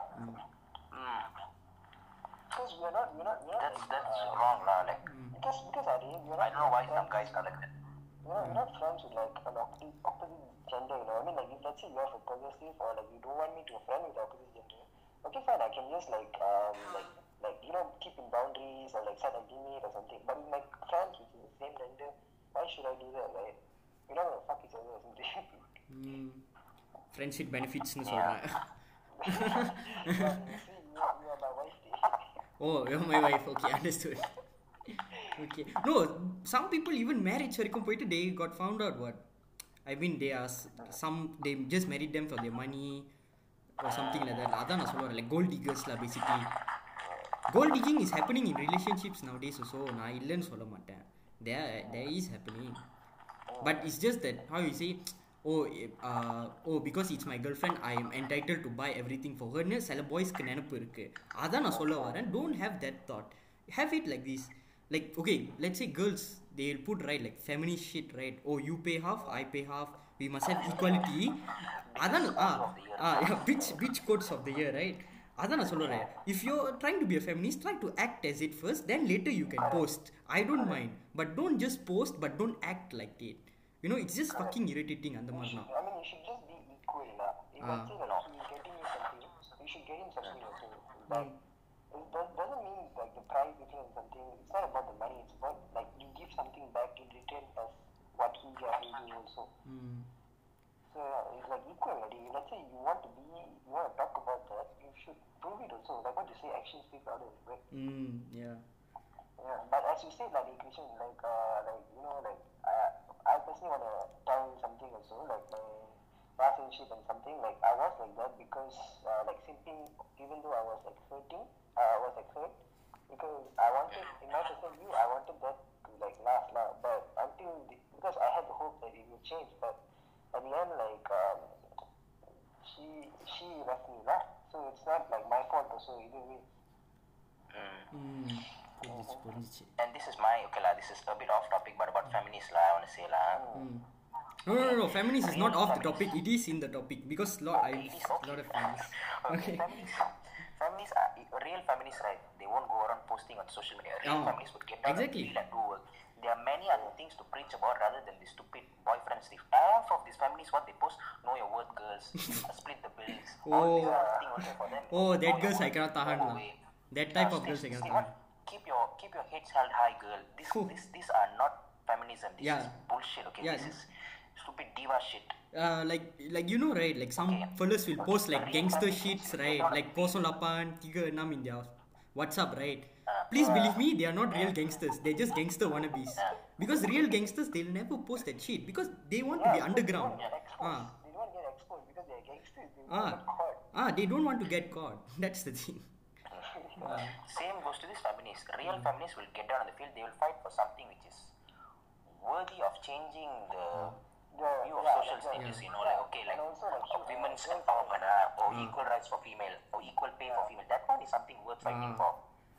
Because we're not, we're not, we're not that's like, that's uh, wrong, lah. Like because because I think we're I not. don't know why friends- some guys are like that. We're not, we're not friends with like an opposite, opposite gender, you know. I mean, like if let's say you have a possessive or like you don't want me to be a friend with the opposite gender, okay, fine. I can just like um like like you know keep in boundaries or like set a limit or something. But with my friends which is the same gender, why should I do that, right? We're not gonna fuck each other or something. Mm, friendship benefitsனு சொல்றேன் (laughs) you see, you are, you are my wife. dey. (laughs) oh you're my wife okay (laughs) understood okay no some people even marriage வரைக்கும் போயிட்டு they got found out what I mean they are s- some they just married them for their money or something like that அதான் நான் சொல்ல வரேன் like gold diggers lah basically gold digging is happening in relationships nowadays also நான் இல்லைன்னு சொல்ல மாட்டேன் there there is happening but it's just that how you say oh eh, uh, oh because it's my girlfriend I am entitled to buy everything for her னு சில பாய்ஸ்க்கு நினப்பு இருக்கு அதான் நான் சொல்ல வரேன் don't have that thought have it like this like okay let's say girls they'll put right like feminist shit right oh you pay half I pay half we must have equality அதான் ah ah yeah bitch bitch quotes of the year right அதான் நான் சொல்லுறேன் if you're trying to be a feminist try to act as it first then later you can post I don't mind but don't just post but don't act like it you know it's just fucking irritating அந்த You மாதிரி should, தான் I also. Mm. So yeah, it's like equal. If let's say you want to be, you want to talk about that, you should prove it also. Like what you say, actions speak louder, right? Mm, yeah Yeah, but as you said, like Krishan, like uh, like you know, like I, I personally want to tell you something also, like my last relationship and something. Like I was like that because uh, like simping, even though I was like hurting, uh, I was like hurt because I wanted, in my personal view, I wanted that to like last lah. But until the, because I hope that it will change. But at the end, like um, she she left me lah, so it's not like my fault So either way. Mm. Hmm. hmm. Mm-hmm. And this is my okay la, This is a bit off topic, but about feminists la, I want to say la. Mm. No, no, no, no. Feminist is not off the topic. It is in the topic because lot I okay. lot of feminists. okay. feminists, feminists are, real feminists, right? They won't go around posting on social media. Real no. feminists would get down exactly. and do work. There are many other things to preach about rather than the stupid boyfriend stuff. Half of these families, what they post, know your worth, girls, (laughs) uh, split the bills. All this Oh. other thing also for them. Oh, that Know girls I cannot tahan away. That type Uh, of girls I cannot tahan. Keep your keep your heads held high, girl. This Phew. this these are not feminism. This Yeah. is bullshit. Okay, Yeah. this is stupid diva shit. uh, like like you know right like some Okay. fellas will post like gangster sheets right like be- Poso Lapan Tiga Enam in their WhatsApp right please believe me they are not real gangsters they're just gangster wannabes because real gangsters they'll never post that shit because they want to be underground They don't ah They don't get exposed because they're gangsters. They ah won't get caught. ah they don't want to get caught (laughs) that's the thing (laughs) Same goes to this feminist. Real feminists will get down on the field. They will fight for something which is worthy of changing the The, view of yeah, social like, status. You know, like okay, like And also, like, uh, women's rights. empowerment uh, or equal rights for female or equal pay for female. That one is something worth fighting Ah. for.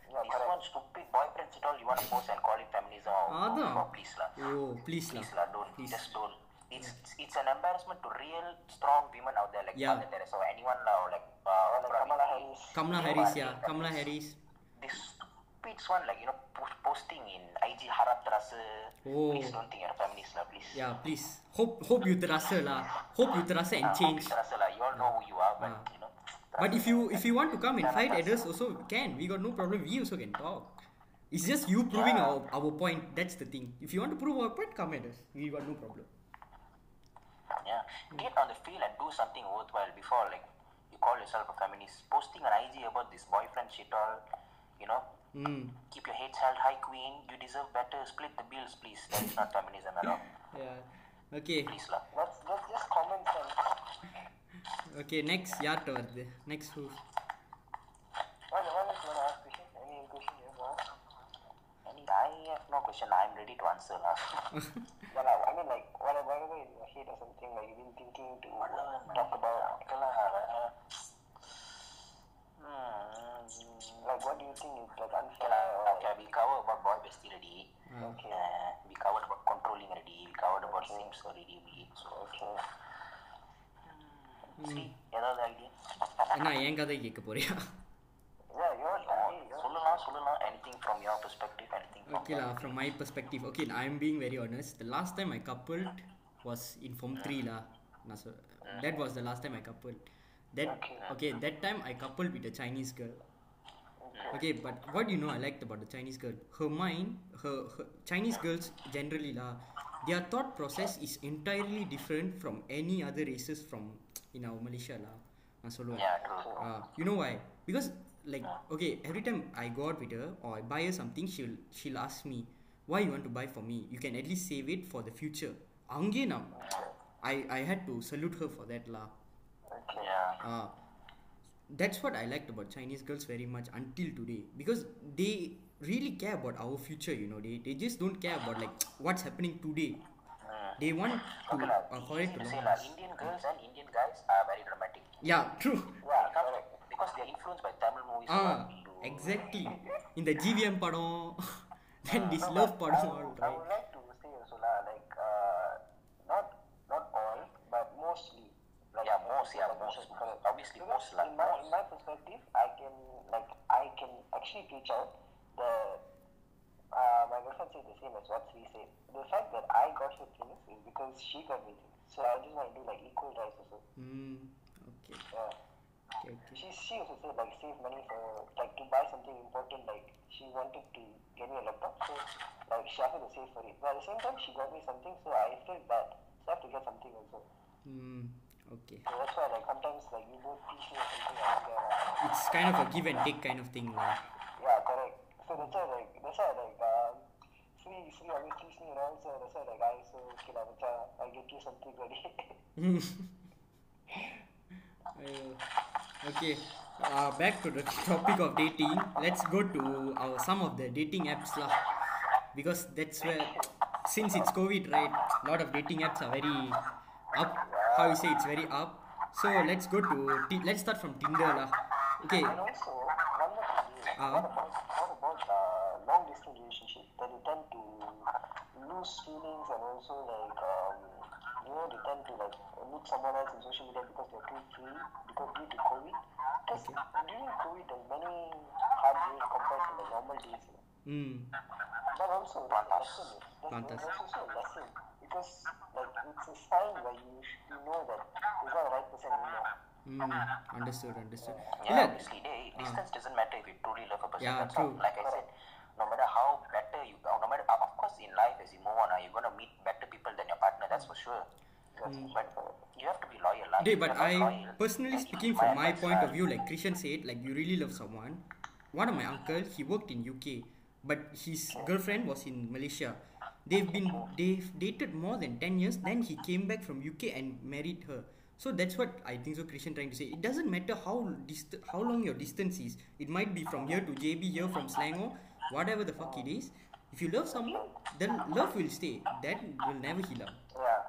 Yeah, this correct. one stupid boyfriends at all. You want to post and call it feminism? Or, Adan. or please lah. oh please lah Please don't. Please. Just don't. It's it's an embarrassment to real strong women out there like Yeah. Mother Teresa or anyone lah like uh, Like Kamala Harris. Kamala Harris yeah real Kamala. Harris This stupid one like you know po- posting in IG harap terasa. Oh. Please don't think you're a feminist lah, please. yeah please hope hope you terasa lah hope you terasa and Ah, change hope terasa lah. You all know who you are, but Ah. But if you if you want to come and fight at us also can. We got no problem. We also can talk. It's just you proving our, our point. That's the thing. If you want to prove our point, come at us. We got no problem. Yeah, get on the field and do something worthwhile before like you call yourself a feminist. Posting an IG about this boyfriend shit all, you know. Mm. Keep your heads held high, queen. You deserve better. Split the bills, please. That is not feminism at all. (laughs) Yeah. Okay. Please lah. That's, that's just common sense. Okay. Next, யார்கிட்ட வருது Next who? What, what else you want to ask question? Any question you have to ask? And I have no question. I'm ready to answer lah. (laughs) Well, I I mean, like, whatever, whatever in your head or something, like, you've been thinking to talk about. Okay lah. uh, Hmm. Like, what do you think is, like, Okay unfair lah. or, Okay, we covered about boy bestie already. Okay. Uh, we covered about controlling already. We covered about sims already. We, so Okay. see, ஏதாவது idea? என்ன என் கதை கேட்க போறியா Yeah, you're, hey, you're, சொல்லலாம் சொல்லலாம் anything from your perspective anything from Okay lah, from my perspective. Okay, I'm being very honest. The last time I coupled was in Form 3 lah. நான் சொல்- That was the last time I coupled. That okay, that time I coupled with a Chinese girl. Okay, but what you know I liked about the Chinese girl? Her mind, her, her Chinese girls generally lah, their thought process is entirely different from any other races from in our Malaysia lah. நான் சொல்லுவேன் yeah true uh, you know why because like okay every time i go out with her or i buy her something she'll she'll ask me why you want to buy for me you can at least save it for the future அங்கே நான் I, I had to salute her for that lah yeah uh, that's what I liked about Chinese girls very much until today because they really care about our future you know they, they just don't care about like what's happening today they want to according to say, like, Indian girls and Indian guys are very dramatic. Yeah, true. Yeah, because they are influenced by Tamil movies. Ah, exactly. In the GVM padam, (laughs) then uh, this no, love padam. I, would, I would like to say also la, like uh, not not all, but mostly. Like, yeah, most. Yeah, most. Because obviously, most. Like, in my, most. in my perspective, I can like I can actually teach out the uh, my girlfriend said the same as what she said. The fact that I got her things is because she got me things. So I just want to do, like, equal rights also. Mm, okay, Yeah. okay, okay. She, she also said like save money for like to buy something important like she wanted to get me a laptop so like she asked me to save for it but at the same time she got me something so I felt bad so I have to get something also Mm, okay. so that's why like sometimes like you both teach me or something I don't care lah. It's kind of a give and take kind of thing lah. yeah correct so that's why like that's why like Sri always teach me around so that's why like I so okay lah macam I get you something ready Uh, okay, uh, back to the topic of dating. Let's go to our some of the dating apps lah, because that's where since it's COVID, right? A lot of dating apps are very up. How you say it's very up. So let's go to Ti- let's start from Tinder lah. Okay, and also one more thing is Ah. those students and also like um, you know they tend to like meet someone else in social media because they're too free because due to COVID. Because okay. during COVID there's many hard days compared to the normal days. Mm. But also there's also a lesson because like it's a sign where you you know that you're not the right person anymore. Mm, understood, understood. Yeah, yeah. obviously, distance uh. doesn't matter if you truly love a person. Yeah, true. All, like I said, no matter how better you, no matter, of course, in life as you move on, uh, you're gonna meet better people than your partner. That's for sure. But you have to be loyal. Dey, but I loyal, personally speaking from my point uh, of view, like Krishan said, like you really love someone. One of my uncles, he worked in UK, but his girlfriend was in Malaysia. They've been they've dated more than ten years. Then he came back from UK and married her. So that's what I think so. Krishan trying to say. It doesn't matter how dist- how long your distance is. It might be from here to JB, here from Selangor, whatever the fuck it is. If you love someone, then love will stay. That will never heal up. Yeah.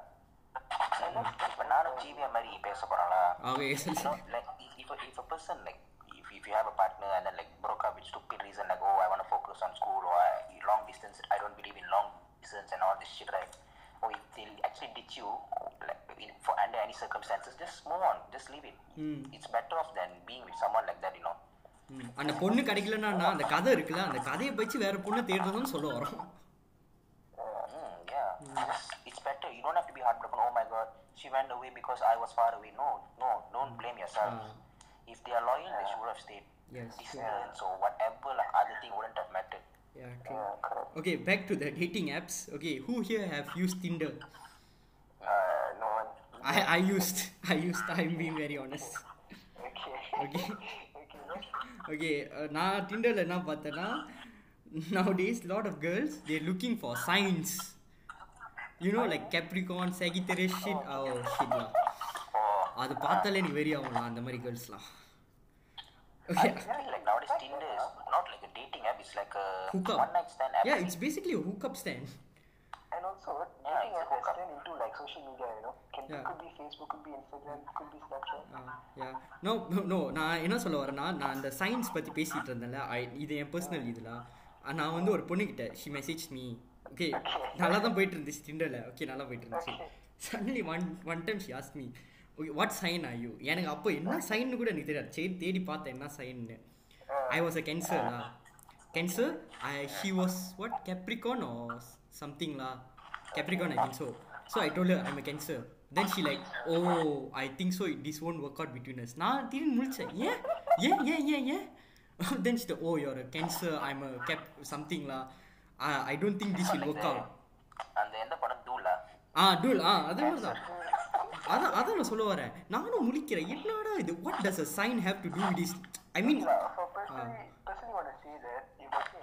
இப்ப நானும் ஜிவியா மாதிரி பேச போறாங்களா Okay, you know, like if, if, a, if a person like if, if you have a partner and then like broke up with stupid reason like oh I want to focus on school or I, long distance I don't believe in long distance and all this shit right or if they actually ditch you like in, for under any circumstances just move on just leave it it's better off than being with someone like that you know ம். அந்த பொண்ணு கிடைக்கலன்னா அந்த கதை இருக்குல்ல அந்த கதையை வச்சு வேற பொண்ணு தேடுறதுன்னு சொல்ல வரோம் Mm, yeah, it's better. You don't have to be heartbroken. Oh my God, she went away because I was far away. No, no, don't blame yourself. If they are loyal, they should have stayed. Yes, Distance or whatever like, other thing wouldn't have mattered. Yeah, true. Okay, back to the dating apps. Okay, who here have used Tinder? Uh, no one. I, I used. I used. I'm being very honest. Okay. Okay. okay, no? Okay, uh, நான் டிண்டரில் என்ன பார்த்தேன்னா nowadays lot of girls they're looking for signs you know like capricorn sagittarius shit oh shit lah அது பார்த்தாலே எனக்கு வெறி ஆகும்லாம் அந்த மாதிரி கேர்ள்ஸ்லாம் I okay feel like nowadays Tinder is not like a dating app. It's like a Hookup. one night stand app. yeah it's basically a hookup stand And also, Yeah, hookup. turned into like social media, you know. Can, Yeah. Could be Facebook, could be Instagram, could be Snapchat. Yeah no no நான் என்ன சொல்ல வரேன்னா நான் அந்த science பற்றி பேசிகிட்டு இருந்தேன்ல. இது என் personal இதில். நான் வந்து ஒரு பொண்ணுக்கிட்ட ஷி மெசேஜ் மீ ஓகே நல்லா தான் போயிட்டு இருந்துச்சு டிண்டரில் ஓகே நல்லா போயிட்டு இருந்துச்சு suddenly one one time she ask me okay what sign are you எனக்கு அப்போ என்ன சைன்னு கூட எனக்கு தெரியாது. சரி தேடி பார்த்தேன் என்ன சைன்னு I was a கேன்சர்லா cancer I she was what Capricorn or சம்திங்லா Capricorn I think so so I told I'm a cancer then she like oh i think so this won't work out between us நான் திடீர்னு முழிச்சேன் ஏன் ஏன் ஏன் ஏன் ஏன் then she said oh you're a cancer i'm a cap something lah I, i don't think this will work out அந்த எந்த படம் தூளா ஆ டூல் ஆ அதே மாதிரி தான் அதான் அதான் நான் சொல்ல வரேன் நானும் முழிக்கிறேன் என்னடா இது what does a sign have to do this I mean Uh, for personally, personally want to say that if I say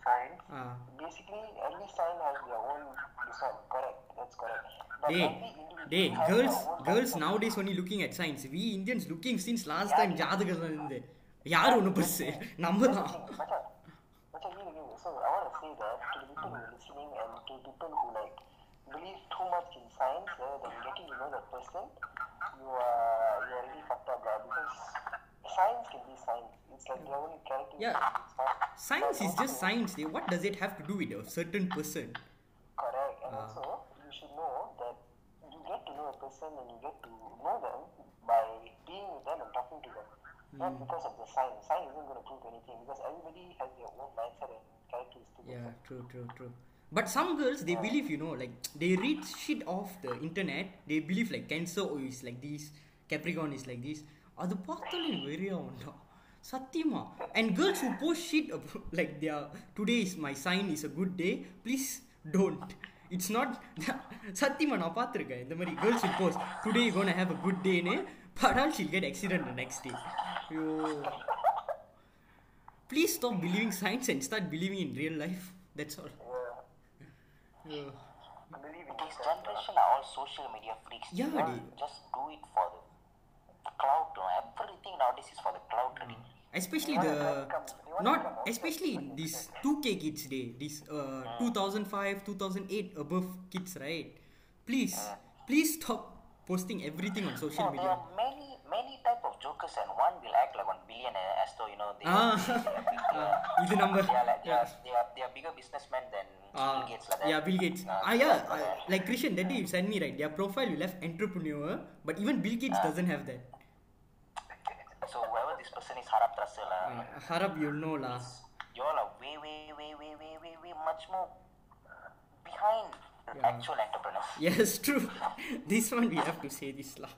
anyone of you believe too much in science, Ah. basically every sign has their own this one. Correct. That's correct. But the every individual the has girls their own girls concept. Nowadays only looking at science we Indians looking since last time ஜாதகம் இருந்து யார் ஒன்று பெருசு நம்ம தான் Macha, Macha, really, really. So I want to say that to the people who are listening and to people who like believe too much in science rather than getting to know that person, you are you are really fucked up, lah. Because science can be science. It's like their own characteristics. Yeah. It's fine. Science But is just also- science. They, what does it have to do with a certain person? Correct. And Ah. also, you should know that you get to know a person and you get to know them by being with them and talking to them. Not because of the sign. Sign isn't going to prove anything because everybody has their own mindset and characteristics. Yeah, true, true, true. But some girls, they believe, you know, like they read shit off the internet. They believe like Cancer oh, is like this, Capricorn is like this. அது பார்த்தாலே வெறி ஆகும்டா சத்தியமா and girls who post shit about, (laughs) like their today is my sign is a good day please don't it's not சத்தியமா நான் பார்த்துருக்கேன் இந்த மாதிரி girls will post today you gonna have a good dayன்னு Badal she'll get accident the next day ஐயோ please stop believing science and start believing in real life that's all Yeah. I believe in This generation are all social media freaks. Yeah, They all dude. just do it for the cloud. you know. Everything nowadays is for the cloud. really. especially the not especially these 2k kids day these uh, ah. 2005 2008 above kids right? Please hmm. please stop posting everything on social no, media. many many type of jokers and one will act like one billionaire as though you know they, ah. uh, (laughs) the number. They are, they, yeah. are, they, are, they are bigger businessmen than ah. Bill Gates like that. yeah Bill Gates. Uh, ah yeah uh, like Krishan that day you sent me right their profile you left entrepreneur but even Bill Gates doesn't have that. Person is, Harap Russell, uh, Uh, Harab, you'll know lah. you all are way, way, way, way, way, way, way much more behind the Yeah. actual entrepreneurs. Yes, true. (laughs) this one we have to say this lah.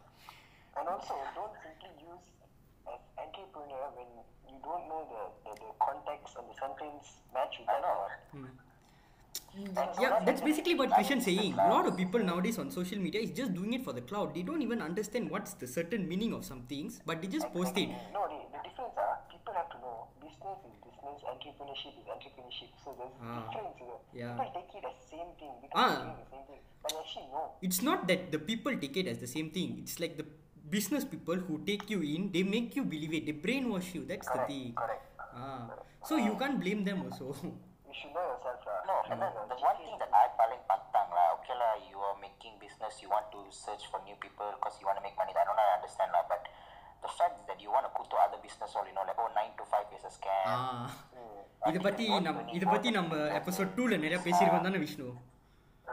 And also, don't simply use as entrepreneur when you don't know the, the, the context and the sentence match with I that know. or Yeah, that's basically what Krishan saying. A lot of people nowadays on social media is just doing it for the cloud. They don't even understand what's the certain meaning of some things, but they just post it. No, the, the difference are people have to know business is business, entrepreneurship is entrepreneurship. So there's Ah. difference here. Yeah. People take it as same thing because Ah. they're doing the same thing. But actually no. It's not that the people take it as the same thing. It's like the business people who take you in, they make you believe it. They brainwash you. That's the thing. correct. Ah. So you can't blame them also. Should and then the one thing that I paling pantang lah, okay lah, you are making business, you want to search for new people because you want to make money. I don't know, I understand lah, but the fact that you want to kutu other business all, you know, like oh nine to five is a scam. ஆ இதை பத்தி நம் இதை பத்தி நம்ம episode டூல நிறைய பேசியிருக்கோம் தானே Vishnu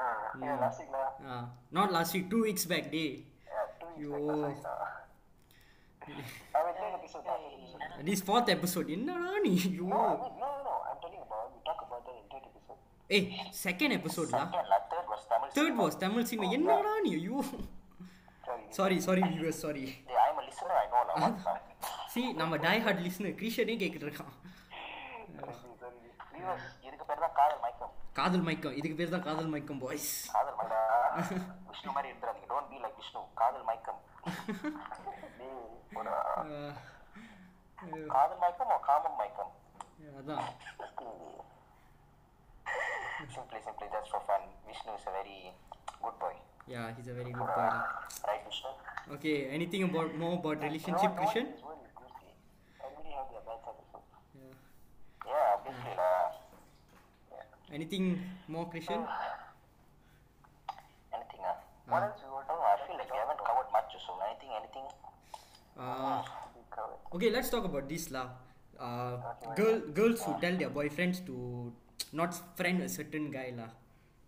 Ah, not last week two weeks back day ah. I mean, third episode, என்னடா நீ ஐயோ No, I mean, no, no, no. I'm telling about, we talk about that in third episode. ஏய் second எபிசோட்லா. Third was Tamil cinema என்னடா நீ? ஐயோ. Sorry sorry viewers sorry? See நம்ம die hard listener கிரீஷனே கேட்டுட்டு இருக்கான். இதுக்கு பேர் தான் காதல் மயக்கம். காதல் மயக்கம். இதுக்கு பேர் தான் காதல் மயக்கம் பாய்ஸ் காதல் விஷ்ணு மாதிரி இருந்துடாதீங்க டோன்ட் பி லைக் விஷ்ணு. காதல் மயக்கம். (laughs) காதல் மயக்கம் காமம் மயக்கம்? அதான். (laughs) simply, simply just for fun. Vishnu is a very good boy. Yeah, he's a very good boy. Right, Vishnu? Okay, anything about more about relationship, no, Krishan? Yeah. Yeah, basically. Uh, yeah. Anything more, Krishan? (sighs) anything? Uh, what uh. else we want to know? I feel like we haven't covered much, so anything, anything? Uh, okay, let's talk about this, lah. Uh, girl, girls who tell their boyfriends to not friend a certain guy lah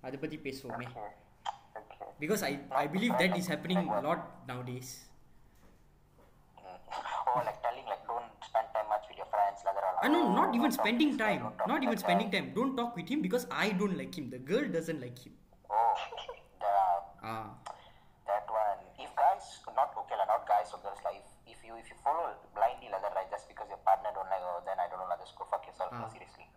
அதை பத்தி பேசுவோமே Okay. Okay. because I I believe that is happening a lot nowadays (laughs) or like telling like don't spend time much with your friends like that I know not even spending time not even spending time don't talk with him because I don't like him the girl doesn't like him oh the ah that one if guys not okay lah not guys or girls like if, if you if you follow blindly like that right just because your partner don't like oh then I don't know like just go fuck yourself Ah. seriously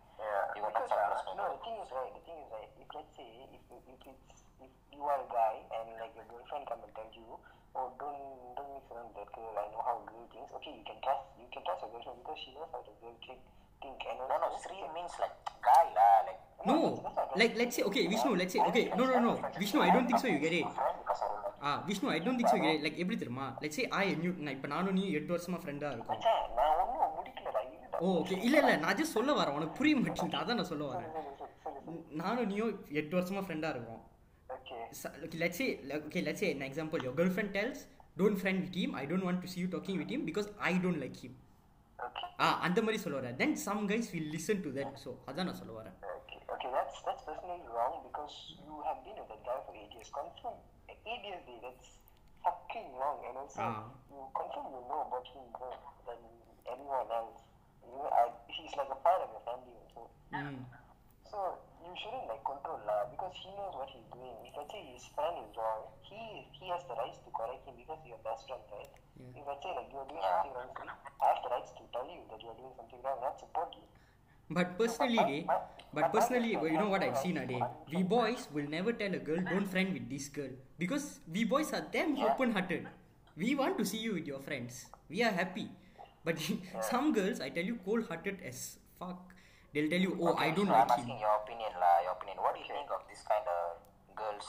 no, the thing is right. The thing is right. If let's say if if it's if you are a guy and like your girlfriend come and tell you, oh don't don't mix around with that girl. I know how a girl thinks. Okay, you can trust you can trust your girlfriend because she knows how the girl think. Think and no no also- Sri means like guy lah like no like let's say okay Vishnu let's say okay no no no Vishnu I don't think so you get it friend because I don't like ah Vishnu I don't think so like எப்படி தெரியுமா let's say I knew நான் இப்போ நானும் நீ எட்டு வருஷமா ஃப்ரெண்டாக இருக்கும் ஓ ஓகே இல்லை இல்லை நான் ஜஸ்ட் சொல்ல வரேன். உனக்கு புரிய மாட்டேங்குது. அதான் நான் சொல்ல வரேன். நானும் நீயும் எட்டு வருஷமா ஃப்ரெண்டாக இருக்கோம் okay let's okay let's an example your girl tells don't friend with I don't want you talking with him because I don't like him ah அந்த மாதிரி சொல்ல then some guys will so அதான் நான் சொல்ல வரேன். Okay, that's You know, I, he's like a part of your family also. ம் mm. So you shouldn't like control lah because he knows what he's doing. If let's say his friend is wrong, he he has the rights to correct him because you're best friend, right? Yeah. If let's say like you're doing something wrong, I have the rights to tell you that you're doing something wrong, not support you. But personally, dey, but personally, you know what I've seen, a day. We boys will never tell a girl don't friend with this girl because we boys are damn open-hearted. We want to see you with your friends. We are happy. But (laughs) some girls, I tell you, cold-hearted as fuck. They'll tell you, oh, I don't so like I'm him. asking your opinion lah your opinion what do you think of this kind of girls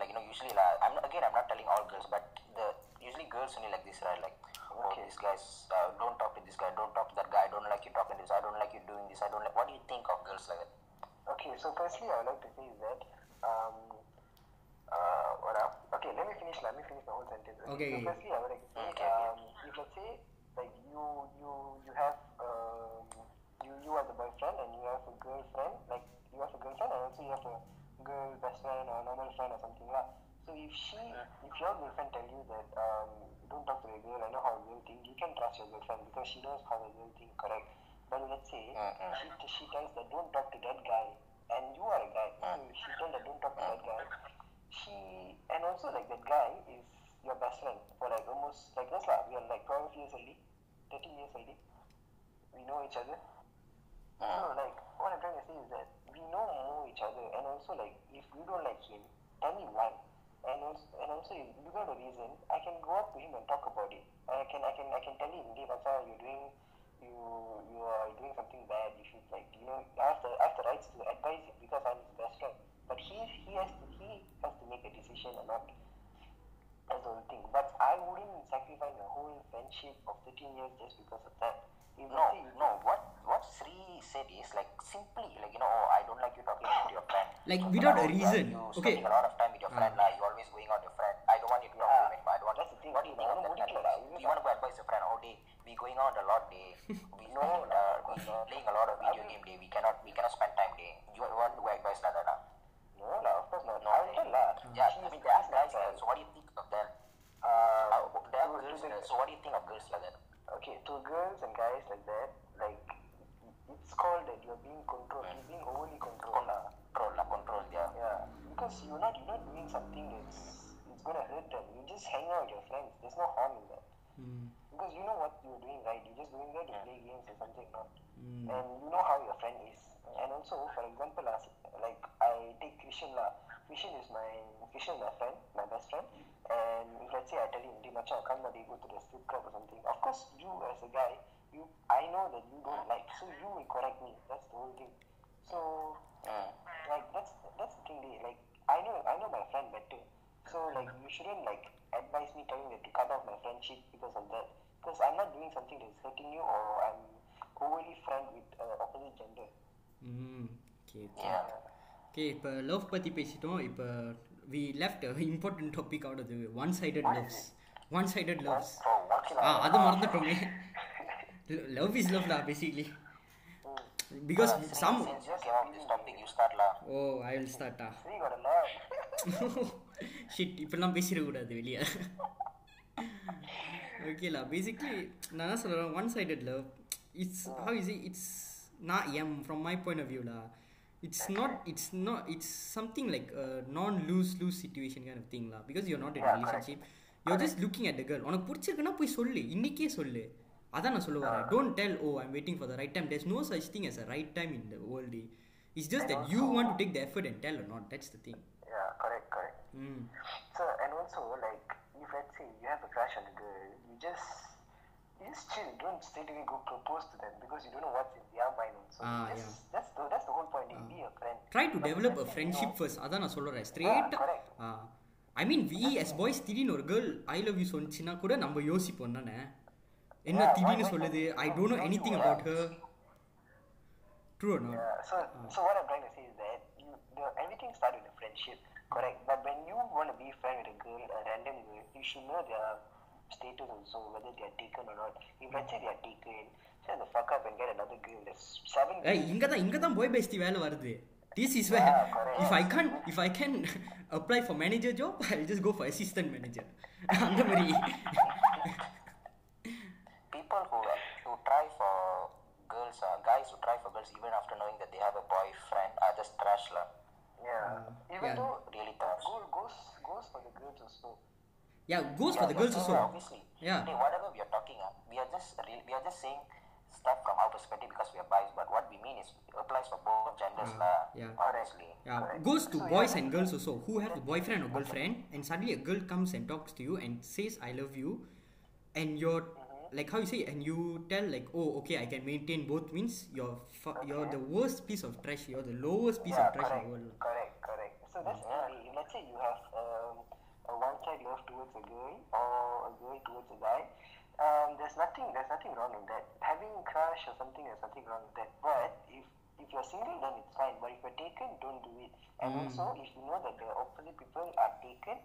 like you know usually lah I'm not, again I'm not telling all girls but the usually girls only like this right like oh this guy's uh, don't talk to this guy don't talk to that guy I don't like you talking to this I don't like you doing this I don't like what do you think of girls like that Okay, so firstly, I would like to say is that um, uh, what up? Okay, let me finish. Let me finish the whole sentence. Okay, So firstly, I would like to say, Okay. um, if let's say like you you you have um, you you are the boyfriend and you have a girlfriend, like you have a girlfriend and also you have a girl best friend or normal friend or something lah. So if she, if your girlfriend tell you that um, don't talk to the girl, I know how a girl think, you can trust your girlfriend because she knows how a girl think, correct? But let's say Mm-mm. she, she tells that don't talk to that guy, and you are a guy, so she told that don't talk to that guy. She and also like that guy is your best friend for like almost like us lah. We are like 12 years only, 13 years only. We know each other. So like what I'm trying to say is that we know more each other, and also like if you don't like him, tell me why. And also, and also if you got a reason, I can go up to him and talk about it. I can I can I can tell him, hey, Macha, you're doing you you are doing something bad. You should like you know I have the I have the rights to advise him because I'm his best friend. But he he has to he has to make a decision or not. That's the whole thing. But I wouldn't sacrifice my whole friendship of 13 years just because of that. If No, you no. What what Sri said is like simply like you know, oh, I don't like you talking to your friend. Like, So, without a reason. You Okay. spending a lot of time with your friend, like you always going out with your friend. I don't want you to talk to him anymore. I don't want. That's the thing. What do you think of that? Like, advice? you You want to go advise your friend? Oh, day we going out a lot day. (laughs) We know uh, we playing a lot of video game day. We cannot we cannot spend time day. You want to go advice like that? huh? No, lah, of course not. No, I'll they- tell lah. Yeah, She I mean, they ask guys like like that. So what do you think of them? Uh, Uh, they girls to like that. So what do you think of girls like that? okay, to girls and guys like that, like it's called that you're being controlled. You're being overly controlled lah. Control, lah, control, yeah. Yeah, because you're not you're not doing something that's it's gonna hurt them. You just hang out with your friends. There's no harm in that. Because you know what you're doing right. You're just going there to play games or something, not. And you know how your friend is. And also, for example, like I take Krishan lah. Vishen is my Vishen is my friend, my best friend. And if let's say I tell him, Macha, come now they go to the strip club or something. Of course, you as a guy, you I know that you don't like, so you will correct me. That's the whole thing. So ah. like that's that's the thing. Like I know I know my friend better. So like you shouldn't like advise me telling me to cut off my friendship because of that. Because I'm not doing something that's hurting you or I'm overly friend with uh, opposite gender. Mm. Okay. okay. Yeah. Okay இப்போ love பற்றி பேசிட்டோம். இப்போ we left important topic அது one sided loves one sided loves? ஆ அது மறந்துட்டோமே. Love is love தான் basically because some. Oh I will ஸ்டார்ட்டா. Shit இப்படிலாம் பேசிடக்கூடாது வெளியே. ஓகேலா பேசிக்லி நான் என்ன சொல்கிறேன் one sided love it's how is it's நான் am from my point of வியூலா it's not it's not it's something like நான் loose loose situation kind of thing law because you're not in relationship you are just looking at the girl உனக்கு பிடிச்சிருக்குன்னா போய் சொல்லு இன்னைக்கே சொல்லு அதான் நான் சொல்ல வரேன் don't tell O I'm waiting for the right time there's no such thing as a right time in the world it's just that you want to take the effort and tell not that's the thing Yeah, correct, correct. ம் So and also like if let's say you have a crush on a girl, you just It's chill. Don't straightaway go propose to them because you don't know what's in their mind. So ah, that's, yeah. that's, the, that's the whole point. Ah. Be a friend. Try to but develop a friendship you know, first. அதான் நான் சொல்றேன் straight I mean we as boys திடீர்னு ஒரு girl I love you சொன்னிச்சுன்னா கூட நம்ம யோசிப்போம் தானே என்ன திடீர்னு சொல்லுது I don't know any thing about her true no so so what I'm trying to say is that you everything start with friendship correct but when you want to be friend with a girl random girl you should know their girl, you should know their status also, whether they are taken or not. If let's say they are taken, shut the fuck up and get another girl. There's seven. ஏய் இங்கே தான் இங்கே தான் boy bestie வேலை வருது this is way Yeah, correct. If I can if I can (laughs) apply for manager job (laughs) I just go for assistant manager (laughs) அந்த மாதிரி People who who try for girls, uh, guys who try for girls even after knowing that they have a boyfriend are just trash lah. Yeah. Even yeah. though Really the trash. goal goes goes for the girls also. Yeah, goes yeah, for the girls also. Obviously. Yeah. Hey, whatever we are talking, uh, we are just we are just saying stuff from our perspective because we are biased. But what we mean is applies for both genders, mm, uh, la, Yeah. Honestly. Yeah. Correct. Goes to so, boys yeah. and girls also who have a boyfriend or girlfriend, and suddenly a girl comes and talks to you and says, "I love you," and you're. Mm-hmm. Like how you say, and you tell like, oh, okay, I can maintain both. Means you're fu- okay. you're the worst piece of trash. You're the lowest piece yeah, of trash correct, in the world. Correct, correct. So that's mm. yeah. let's say you have towards a girl or a girl towards a guy, um, there's nothing there's nothing wrong in that. Having a crush or something, there's nothing wrong with that. But if if you're single, then it's fine. But if you're taken, don't do it. And also, if you know that the opposite people are taken,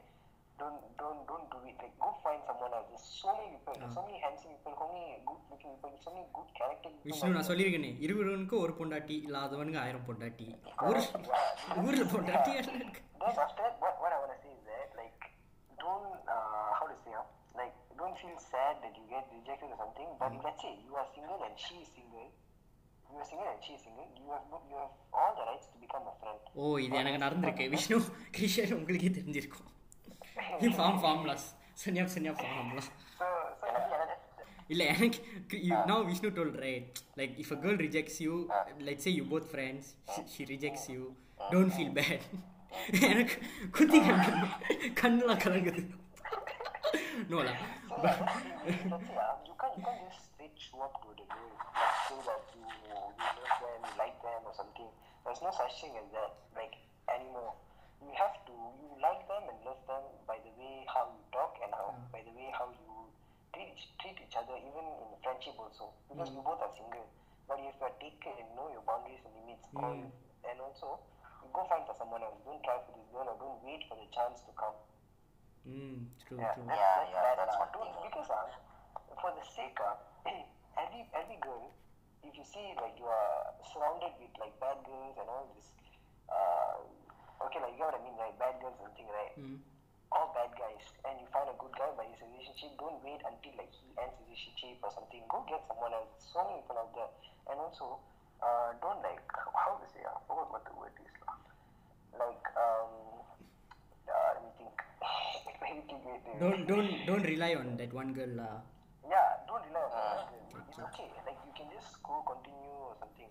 don't don't don't do it. Like go find someone else. There's so many people. There's so many handsome people. So many good-looking people. So many good character people. Vishnu நான் சொல்லியிருக்கேனே இருவருவனுக்கு ஒரு பொண்டாட்டி இல்லாதவனுக்கு ஆயிரம் பொண்டாட்டி ஊர் ஊர்ல பொண்டாட்டி Rejected or something. But if, let's say you are single and she is single, you are single and she is single, you have no- you have all the rights to become a friend. ஓ இது எனக்கு நடந்திருக்கு விஷ்ணு கிருஷ்ணன் உங்களுக்கே தெரிஞ்சிருக்கும் form ஃபார்ம்லாஸ் Sanya Sanya so இல்ல எனக்கு Vishnu told right like if a girl rejects you let's say you both friends she, she rejects you don't feel bad எனக்கு குத்தி கலங்குது கண்ணெலாம் கலங்குது நோலா So yeah, let's say, let's say uh, you can't you can't just straight show up to the girl like say that you you love them, you like them or something. There's no such thing as that like anymore. You have to you like them and love them by the way how you talk and how by the way how you treat treat each other even in friendship also because you both are single. But if you are taken and know your boundaries and limits, you, and also go find for someone else. Don't try for this girl or don't wait for the chance to come. Mm, true, yeah, true. Yeah, yeah that's, that's what dude, because um, for the sake of every every girl, if you see like you are surrounded with like bad girls and all this, uh, okay, like you know what I mean, like bad girls and thing, right? Mm. All bad guys, and you find a good guy by his relationship. Don't wait until like he ends his relationship or something. Go get someone else. So many people out there, and also, uh, don't like how to say. I forgot what the word is. Like um Very creative. Don't don't don't rely on that one girl law Yeah, don't rely on that. It's okay. Like you can just go continue or something.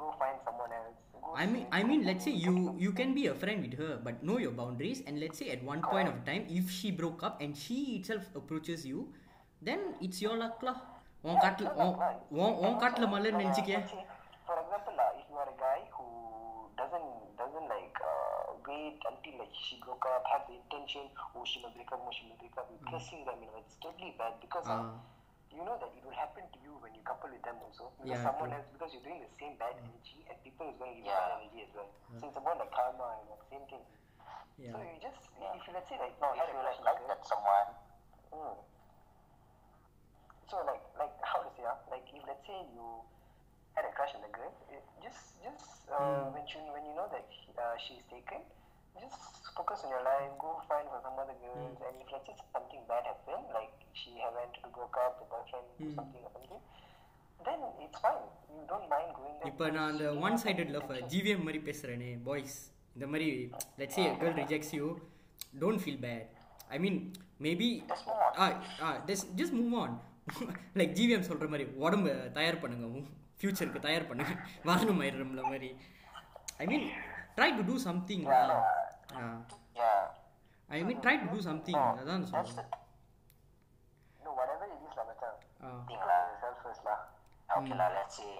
Go find someone else. Go I mean, I mean, let's say you you can be a friend with her, but know your boundaries. And let's say at one point of time, if she broke up and she itself approaches you, then it's your luck lah. உன் காட்டுல உன் உன் உன் காட்டுல மலர் நினைச்சுக்க wait until like she broke up, have the intention, oh she will break up, oh she will break up, you're pressing them, you know, it's totally bad because uh, Ah. you know that it will happen to you when you couple with them also. Because Yeah, someone else because you're doing the same bad energy and people is going to give Yeah. you bad energy as well. So it's about like karma, you know, same thing. So you just if you let's say like No, you if you like, like that someone, Mm. So like like (laughs) how to say ah? Like if let's say you had a crush on the girl, it, just just uh, when you when you know that uh, she's taken, just focus on your life. Go find for some other girls, and if let's say something bad happened, like she went to broke up, the boyfriend do something or something, then it's fine. You don't mind going there. இப்போ நான் அந்த one sided love. GVM மாதிரி பேசுகிறேனே boys இந்த மாதிரி let's a girl rejects you don't feel bad I mean maybe ah ah just just move on like GVM சொல்கிற மாதிரி உடம்ப தயார் பண்ணுங்க ஃப்யூச்சருக்கு தயார் பண்ணுங்க வாகனம் ஆயிடுறோம்ல மாதிரி I mean try to do something I mean try to do something அதான் that's the சொல்கிறேன் No, whatever it is, lah, macam. Ah. thing lah. Yourself first, lah. Okay lah, let's say,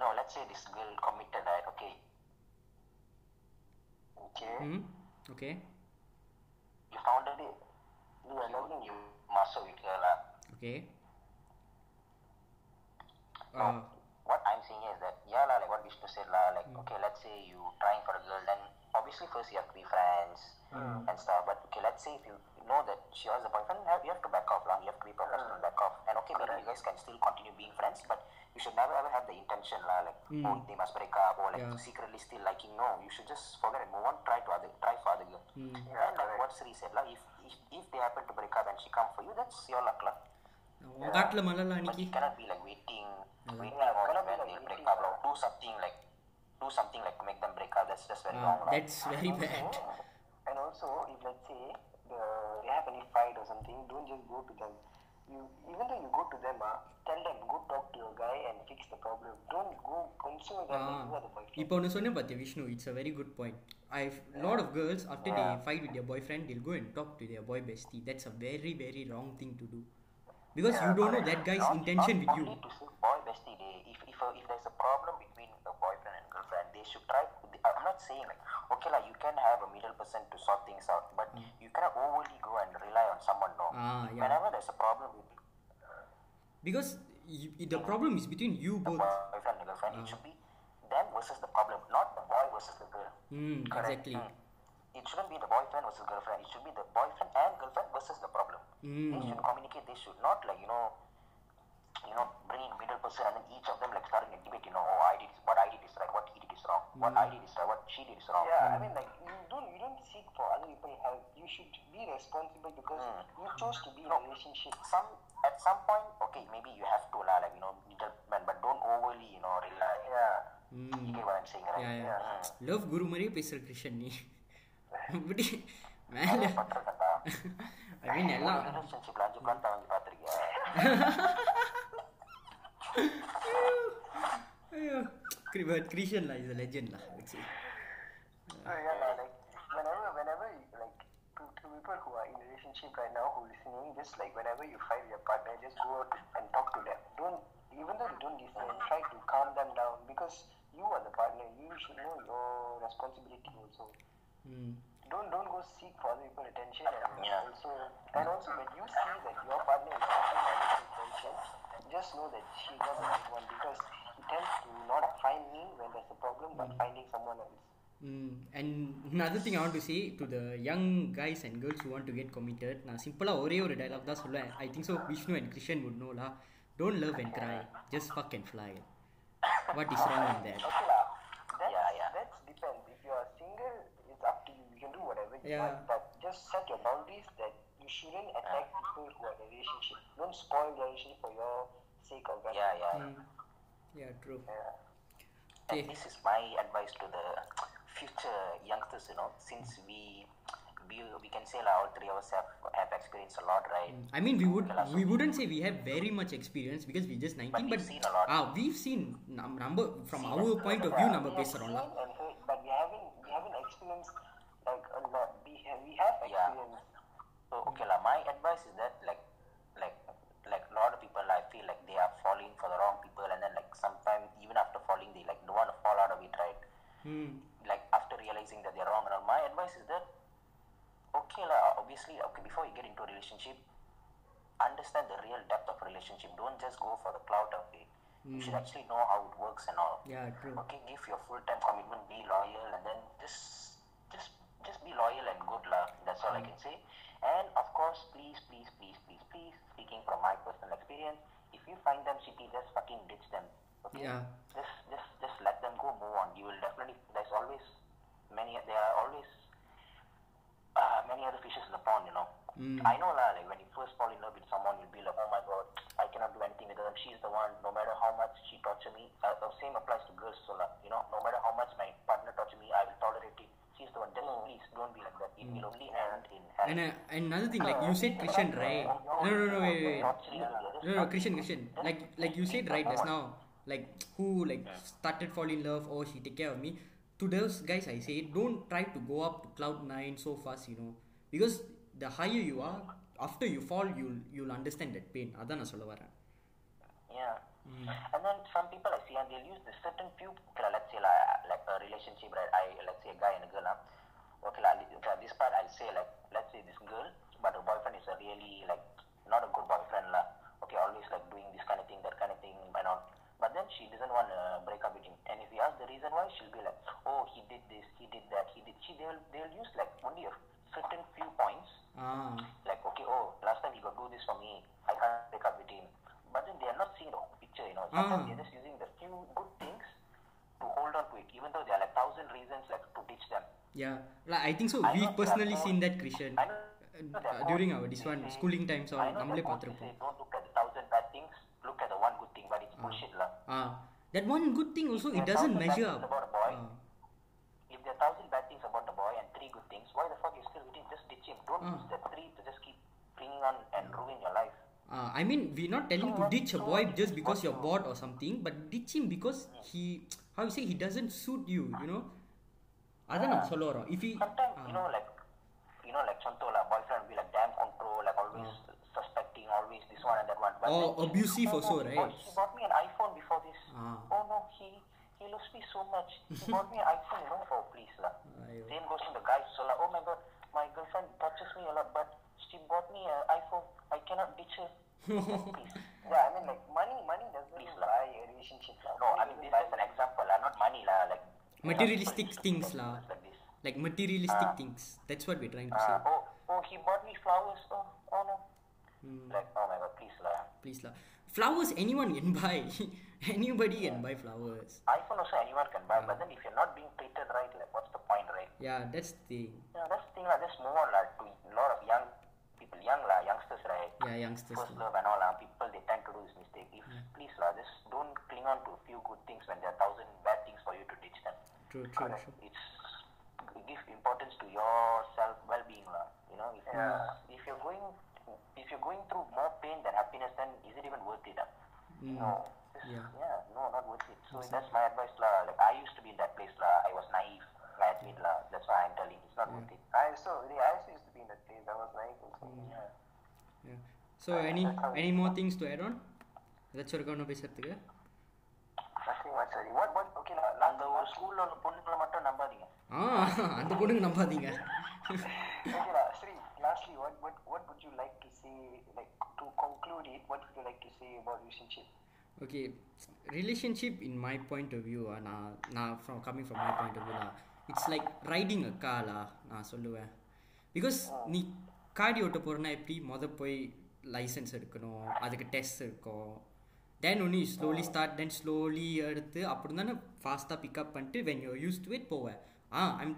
no, let's say this girl committed, right? Okay, Okay. ம் okay you found it, you, you, you muscle with her lah. Okay what I'm saying is that yeah lah, like what Vishnu said lah, like okay, let's say you trying for a girl, then obviously first you have to be friends and stuff. But okay, let's say if you know that she has a boyfriend, you have, you have to back off lah. You have to be professional, back off. And okay, maybe you guys can still continue being friends, but you should never ever have the intention lah, like oh they must break up or like Yeah. secretly still liking. No, you should just forget and move on. Try to other, try for other girl. And like what Sri said lah, if, if if they happen to break up and she come for you, that's your luck lah. உன் காட்டில் மலர்லாம் But அன்னைக்கு you cannot be like waiting, waiting Yeah, on cannot be when like they'll break waiting, up or do something like do something like to make them break up. That's just very wrong. lah. That's very bad And also, if let's say the, they have any fight or something, don't just go to them. You even though you go to them, ah, tell them go talk to your guy and fix the problem. Don't go console them like you are the boyfriend. இப்போ ஒன்று சொன்ன பார்த்தியா Vishnu it's a very good point I lot of girls after they fight with their bye friend தில் go and talk to their boy bestie that's a very very wrong thing to two because you don't know that guys Not- intention not with you only to say boy bestie day. If if uh, if there's a problem between a boyfriend and girlfriend, they should try. I'm not saying like okay like you can have a middle person to sort things out, but mm. you cannot overly go and rely on someone. No, ah, yeah. whenever there's a problem, because you, the problem is between you both. Boyfriend the girlfriend. Ah. It should be them versus the problem, not the boy versus the girl. Mm, exactly. Mm. It shouldn't be the boyfriend versus girlfriend. It should be the boyfriend and girlfriend versus the problem. Mm. They should communicate. They should not like you know you know, bring in middle person and then each of them like starting a debate. You know, oh, I did what I did is right, what he did is wrong, what I did is right, what she did is wrong. Yeah, I mean like you don't you don't seek for other people help. You should be responsible because you chose to be in a relationship. Some at some point, okay, maybe you have to lah, like you know, middleman, but don't overly you know rely. Yeah. You get what I'm saying, right? Love குரு மாதிரியே பேசுகிற கிருஷ்ணன் நீ அப்படி மேலே பட்டிருக்கேன்டா. ஐ மீன் எல்லாம் ரிலேஷன்ஷிப்ல அஞ்சு plan வாங்கி பார்த்திருக்கியா ஐயோ Cri- But Krishan lah is a legend lah. I would say. So yeah, lah, like whenever, whenever like to, to people who are in a relationship right now who listening, just like whenever you fight with your partner, just go out and talk to them. Don't even though you don't listen, try to calm them down because you are the partner. You should know your responsibility also. Mm. Don't don't go seek for other people's attention and Yeah. also and also when you see that your partner is seeking other people's attention, just know that she's not the right one because he tends to not find me when there's a problem but finding someone else. Mm. And another thing I want to say to the young guys and girls who want to get committed நான் சிம்பிளாக ஒரே ஒரு dialogue தான் சொல்லுவேன் I think so Vishnu and Krishnan would know lah don't love and cry just fuck and fly what is wrong in that Okay lah. That's, Yeah, yeah. That's depends. If you are single, it's up to you. You can do whatever you Yeah. want. But just set your boundaries that you shouldn't attack people who are in a relationship. Don't spoil the relationship for your seekers. Right? Yeah, yeah. Mm. Yeah, true. Yeah. And this is my advice to the future youngsters, you know, since we we, we can say like, all three of us have, have experienced a lot, right? Hmm. I mean, we would we wouldn't say we have very much experience because we're just nineteen, but, we've but, ah, we've seen num- number from seen our point of view number based around. that. But we haven't we haven't experienced like a lot. We have, we have experience. Yeah. So okay, la, my advice is that like Hmm. Like after realizing that they're wrong and all, my advice is that okay lah, obviously okay before you get into a relationship, understand the real depth of relationship. Don't just go for the clout of it. You should actually know how it works and all. Yeah, true. Okay, give your full time commitment, be loyal, and then just just just be loyal and good lah. That's all I can say. And of course, please, please, please, please, please, speaking from my personal experience, if you find them shitty, just fucking ditch them. Okay? Yeah. Just just just let them go, move on. You will definitely. There's always many. There are always uh, many other fishes in the pond, you know. I know lah, like when you first fall in love with someone, you'll be like, oh my god, I cannot do anything with her. She's the one, no matter how much she torture me. Uh, the same applies to girls, so lah, you know, no matter how much my partner torture me, I will tolerate it. She's the one. Just please don't be like that. It will only end in hell. And uh, and another thing, like you said, Krishan, right? No, no, no, wait, wait, wait. Torturing her, just No, no, Krishan, Krishan. Like, like you said right just now, like who like started fall in love or she take care of me. To those guys, I say, don't try to go up to cloud nine so fast, you know, because the higher you are, after you fall, you'll you'll understand that pain. அதான் நான் சொல்ல வரேன். Yeah. And then some people I see and they'll use the certain few okay, lah, let's say like, like a relationship right I let's say a guy and a girl lah. okay lah, okay, this part I'll say like let's say this girl but her boyfriend is a really like not a good boyfriend lah. okay always like doing this kind of thing that kind of thing and all But then she doesn't want break up with him. And if you ask the reason why, she'll be like, oh, he did this, he did that, he did. She they'll they'll use like only a certain few points. Mm. Like okay, oh, last time he got do this for me. I can't break up with him. But then they are not seeing the picture. You know, ah. sometimes mm. they're just using the few good things to hold on to it, even though there are like thousand reasons like to teach them. Yeah, like I think so. I we personally seen that, Krishan uh, during our this one schooling times or நம்மளே பார்த்திருப்போம் don't look at the thousand bad things look at the one good thing but it's ah. bullshit lah Ah, that one good thing also it There are doesn't thousand bad measure things up. about a boy. Ah. if there are thousand bad things about the boy and three good things why the fuck you still with him just ditch him don't Ah. use that three to just keep clinging on and ruin your life Uh, I mean, we're not telling to ditch a boy just because you're bored or something, but ditch him because he, how you say, he doesn't suit you, you know? அதான் நம்ம சொல்ல வரோம் if he sometimes ah, you know like you know like Chanto like boyfriend will be like damn control like always suspecting always this one and that one but Or then she- abusive oh, also, no, he right? bought- he bought me an iPhone before this Ah. oh no he he loves me so much he (laughs) bought me an iPhone you know oh please lah Aiyo. same goes to the guys so like oh my god my girlfriend touches me a lot but she bought me an iPhone I cannot ditch her please (laughs) Yeah, I mean like money, money doesn't Please lah. buy a relationship. lah. no I mean this is an example lah not money lah like Materialistic people things lah. like this like materialistic things. That's what we're trying to say. uh, oh oh he bought me flowers oh oh no like oh my god please lah Please lah. Flowers anyone can (laughs) buy. (laughs) Anybody can buy flowers. iPhone also anyone can buy, but then if you're not being treated right, like what's the point, right? Yeah, that's the thing. Yeah, that's the thing lah. Just move on lah to a lot of young people, young lah, youngsters, right? Yeah, youngsters. First love and all lah. People they tend to do this mistake. If please lah, just don't cling on to a few good things when there are thousand bad things for you to ditch them. True, true, true. It's give importance to your self well-being lah. You know, if if you're going if you're going through more pain than happiness, then is it even worth it? ah? Mm. No. Just- Yeah. yeah, no, not worth it. So that's my advice lah. Like I used to be in that place lah. I was naive. I admit lah. That's why I'm telling. It's not worth it. I also, yeah, I also used to be in that place. I was naive also. Yeah. Yeah. So any any more things to add on? ஏதாச்சும் இருக்கா இன்னும் பேசுறதுக்கு Nothing much, sorry. What, what, okay, la- அந்த ஒரு ஸ்கூல்ல உள்ள பொண்ணுங்களை மட்டும் நம்பாதீங்க ஆ அந்த பொண்ணுங்க நம்பாதீங்க okay, la, Sri, lastly, what, what, what would you like to say, like, to conclude it, what would you like to say about relationship? okay relationship in my point of view நான் நான் from coming from my point of view it's like riding a காலா நான் சொல்லுவேன். Because நீ காடி ஓட்ட போகிறனா எப்படி? மொதல் போய் லைசன்ஸ் எடுக்கணும் அதுக்கு டெஸ்ட் இருக்கும். Then only slowly start then slowly எடுத்து அப்படி தானே ஃபாஸ்ட்டாக பிக்கப் பண்ணிட்டு when you use to it போவேன். ஆ I'm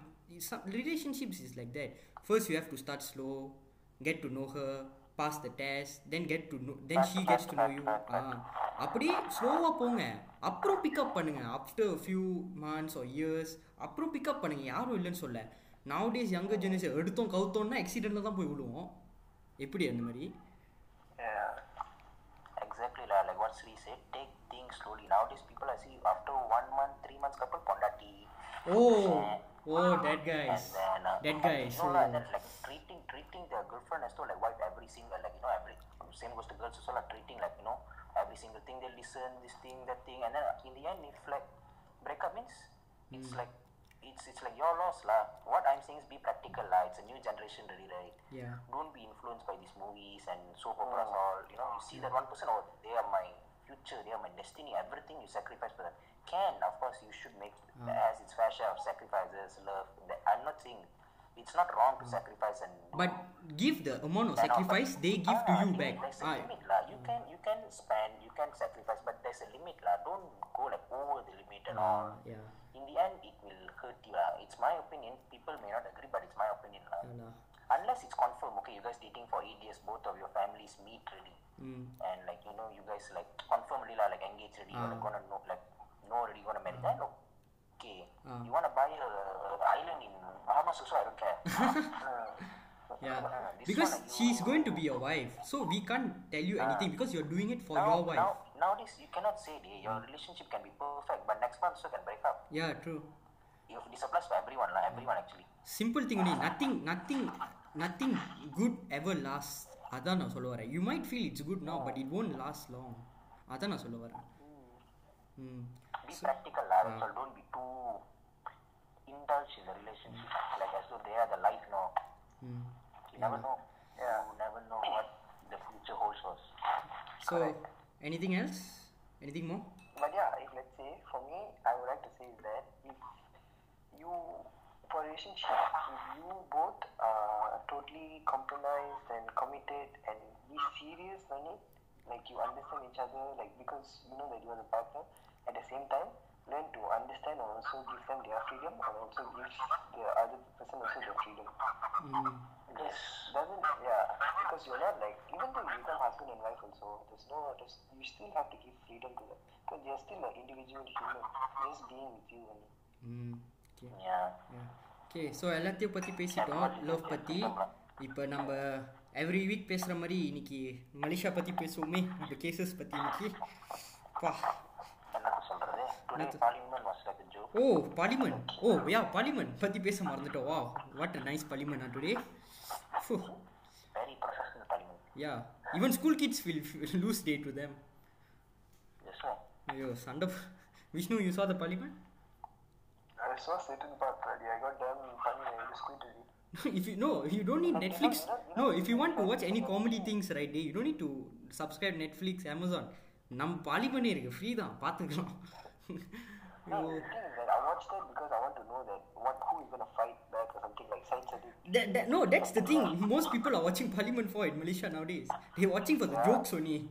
relationships is like that first you have to start slow get to know her pass the taste then get to know then she gets to know you ah அப்படியே ஸ்லோவாக போங்க. அப்புறம் pick up பண்ணுங்க. After few months or years அப்புறம் pick up பண்ணுங்க. யாரும் இல்லைன்னு சொல்ல. நவ் டேஸ் யங்கர் ஜெனரேஷன் எடுத்தோம் கவுத்தோம்னா எக்ஸிடெண்ட்டில் தான் போய் விழுவோம். எப்படி அந்த மாதிரி? Exactly like what's Sri said take thing slowly now days people I see after one month three months கப்பல் பொண்டாட்டி oh O dead guys dead guys like treat and guys You know, so lah, and then like treating treating their girlfriend as though like wife every single like you know every same goes to girls also like treating like you know every single thing they listen this thing that thing and then in the end if like breakup means it's hmm. like it's it's like your loss lah. What I'm saying is be practical lah. It's a new generation really right. yeah Don't be influenced by these movies and soap operas oh. all. You know, you see that one person, oh, they are my future, they are my destiny. Everything you sacrifice for them. Can of course you should make ah. as its fair share of sacrifices, love. That- I'm not saying it's not wrong to sacrifice and. do but give the amount of sacrifice they give to Ah, you limit, back There's a ah, limit lah. You can you can spend, you can sacrifice, but there's a limit lah. Don't go like over the limit and all. yeah In the end, it will hurt you lah. It's my opinion. People may not agree, but it's my opinion lah. yeah. Unless it's confirmed, okay, you guys dating for eight years, both of your families meet really, Mm. and like you know, you guys like confirmly lah, like engaged ready, you're Ah. like, gonna know, like know already gonna marry. Then okay, Ah. you wanna buy a, a island in Bahamas also, I don't care. (laughs) Yeah, This because one, you- she's going to be your wife, so we can't tell you anything because you're doing it for now, your wife. now, nowadays you cannot say "Hey, your relationship can be perfect, but next month also can break up. Yeah, true. If this applies to everyone lah, everyone actually. Simple thing only. Nothing, nothing, nothing good ever lasts. அதான் நான் சொல்ல வரேன் you might feel it's good now but it won't last long அதான் நான் சொல்ல வரேன் ம் be so, practical, uh, So Don't be too indulged in the relationship. Mm. Like as though they are the life now. Mm. You yeah. never know. Yeah. You never know what the future holds for us. So, Correct. anything else? Anything more? But yeah, if let's say for me, I would like to say that if you for relationship, if you both are totally compromised and committed and be serious on it, like you understand each other, like because you know that you are the partner, at the same time, learn to understand and also give them their freedom and also give the other person also their freedom. Because doesn't yeah, because you're not like even though you become husband and wife also, there's no there's, you still have to give freedom to them. Because they're still an individual human, just being with you only. ம் okay Yeah. Okay so எல்லாத்தையும் பற்றி பேசிட்டோம் love பற்றி இப்போ நம்ம every week பேசுகிற மாதிரி இன்னைக்கு மலேசியா பற்றி பேசுவோமே நம்ம கேசஸ் பற்றி இன்னைக்கு பா ஓ பார்லிமெண்ட் ஓ யா பார்லிமெண்ட் பற்றி பேச மறந்துட்டோம் வா what nice parliament today yeah even school kids will lose day to them ஐயோ சண்டை Vishnu you saw the parliament I saw certain part already. I got damn funny. I just quit it. if you no you don't need netflix no if you want to watch any comedy things right you don't need to subscribe netflix amazon நம்ம பார்லிமெண்டே இருக்கு free தான் பார்த்துக்கலாம் (laughs) No, the thing is that I watched that because I want to know that what who is gonna fight back or something like that, that, no that's the thing most people are watching parliament for in malaysia nowadays they're watching for the jokes only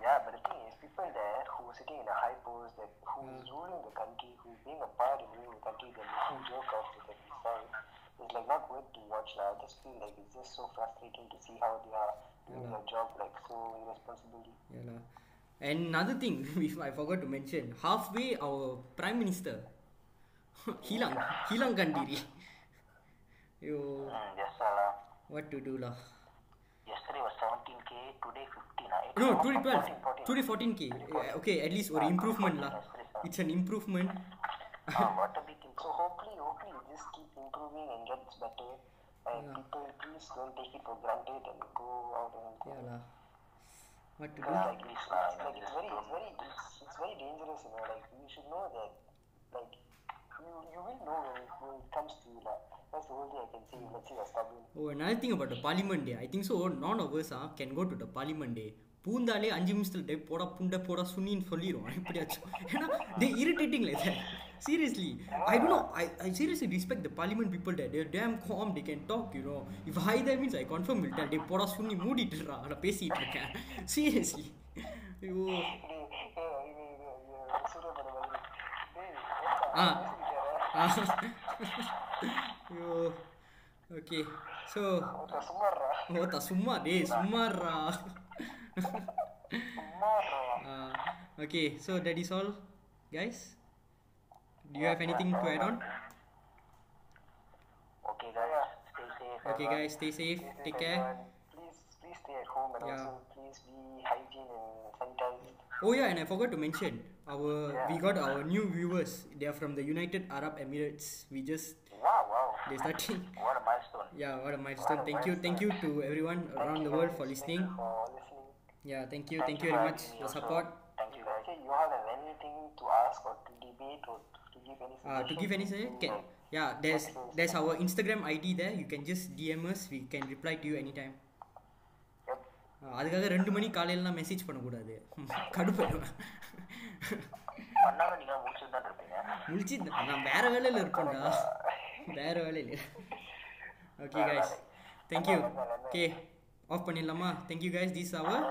Yeah, but the thing is, people there who are sitting in a high post, that who is mm. ruling the country, who is being a part of ruling the country, they're making joke of it every time. It's like not worth to watch. Like, I just feel like it's just so frustrating to see how they are doing their job like so irresponsibly. yeah lah. And another thing (laughs) i forgot to mention halfway our prime minister (laughs) hilang hilang kandiri (laughs) yo mm, yes uh, what to do lah yesterday was 17k today 15. ah. No, today 12. 14, 14. Today 14k. Uh, Okay, at least ஒரு improvement lah. It's an improvement. Ah, what a big So hopefully, hopefully just keep improving and gets better. And people please don't take it for granted and go out and Yeah lah. What to do? Because like know, like it's very, it's very, it's, it's very dangerous, you know. Like you should know that, like you, you will know when it, when it comes to you, like that's the only thing I can say. Let's say you're stubborn. Oh, another thing about the parliament day. I think so. None of us ah, can go to the parliament day. பூந்தாலே அஞ்சு நிமிஷத்துல டே போடா புண்டை போடா சுண்ணின்னு சொல்லிடும் எப்படியாச்சும் ஏன்னா they irritating like seriously I don't no I I seriously respect the parliament people day there dam com they can talk you know if I they means I confirm will டே போடா சுண்ணி மூடிட்டுறா நான் பேசிட்டு இருக்கேன் (laughs) சீரியஸ்லி ஐயோ ஆ ஆ ஐயோ okay so ஓத்தா சும்மா டேய் சும்மாறா okay so that is all guys do you have anything to add on Okay, guys, stay safe. okay everyone. guys stay safe take care Please, please stay at home and Yeah. also please be hygiene and sanitized. oh yeah and i forgot to mention our we got our new viewers they are from the united arab emirates we just Wow, wow. they starting (laughs) What a milestone. yeah what a milestone thank you thank you to everyone around the world for listening For listening. yeah thank you thank you very much for for having me also. support Thank you, guys. Okay, you all have anything to ask or to debate or to uh, to give any say can yeah there's there's our instagram id there. You can just dm us. We can reply to you anytime. Yep. Uh, அதுக்காக ரெண்டு மணி காலையிலலாம் message பண்ணக்கூடாது. (laughs) கடுப்பாயிடுவேன் இருப்பீங்க. முடிச்சு நான் வேற வேலையில் இருப்பேன்டா. வேற வேலையில். Okay guys thank you okay off பண்ணிடலாமா? Thank you guys this hour.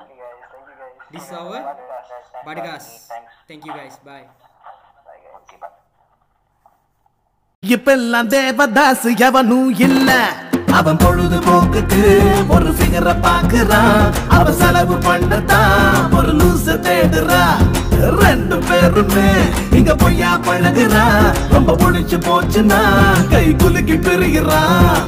This hour Badagas Thanks. Thank you guys bye Bye, guys. Okay, bye. இப்பெல்லாம் தேவதாஸ் எவனும் இல்ல. அவன் பொழுதுபோக்குக்கு ஒரு ஃபிகரை பாக்குறான். அவன் செலவு பண்ணத்தான் ஒரு லூச தேடுறா ரெண்டு பேருமே இங்க பொய்யா பழகுறா ரொம்ப புடிச்சு போச்சுன்னா கை குலுக்கி பெறுகிறான்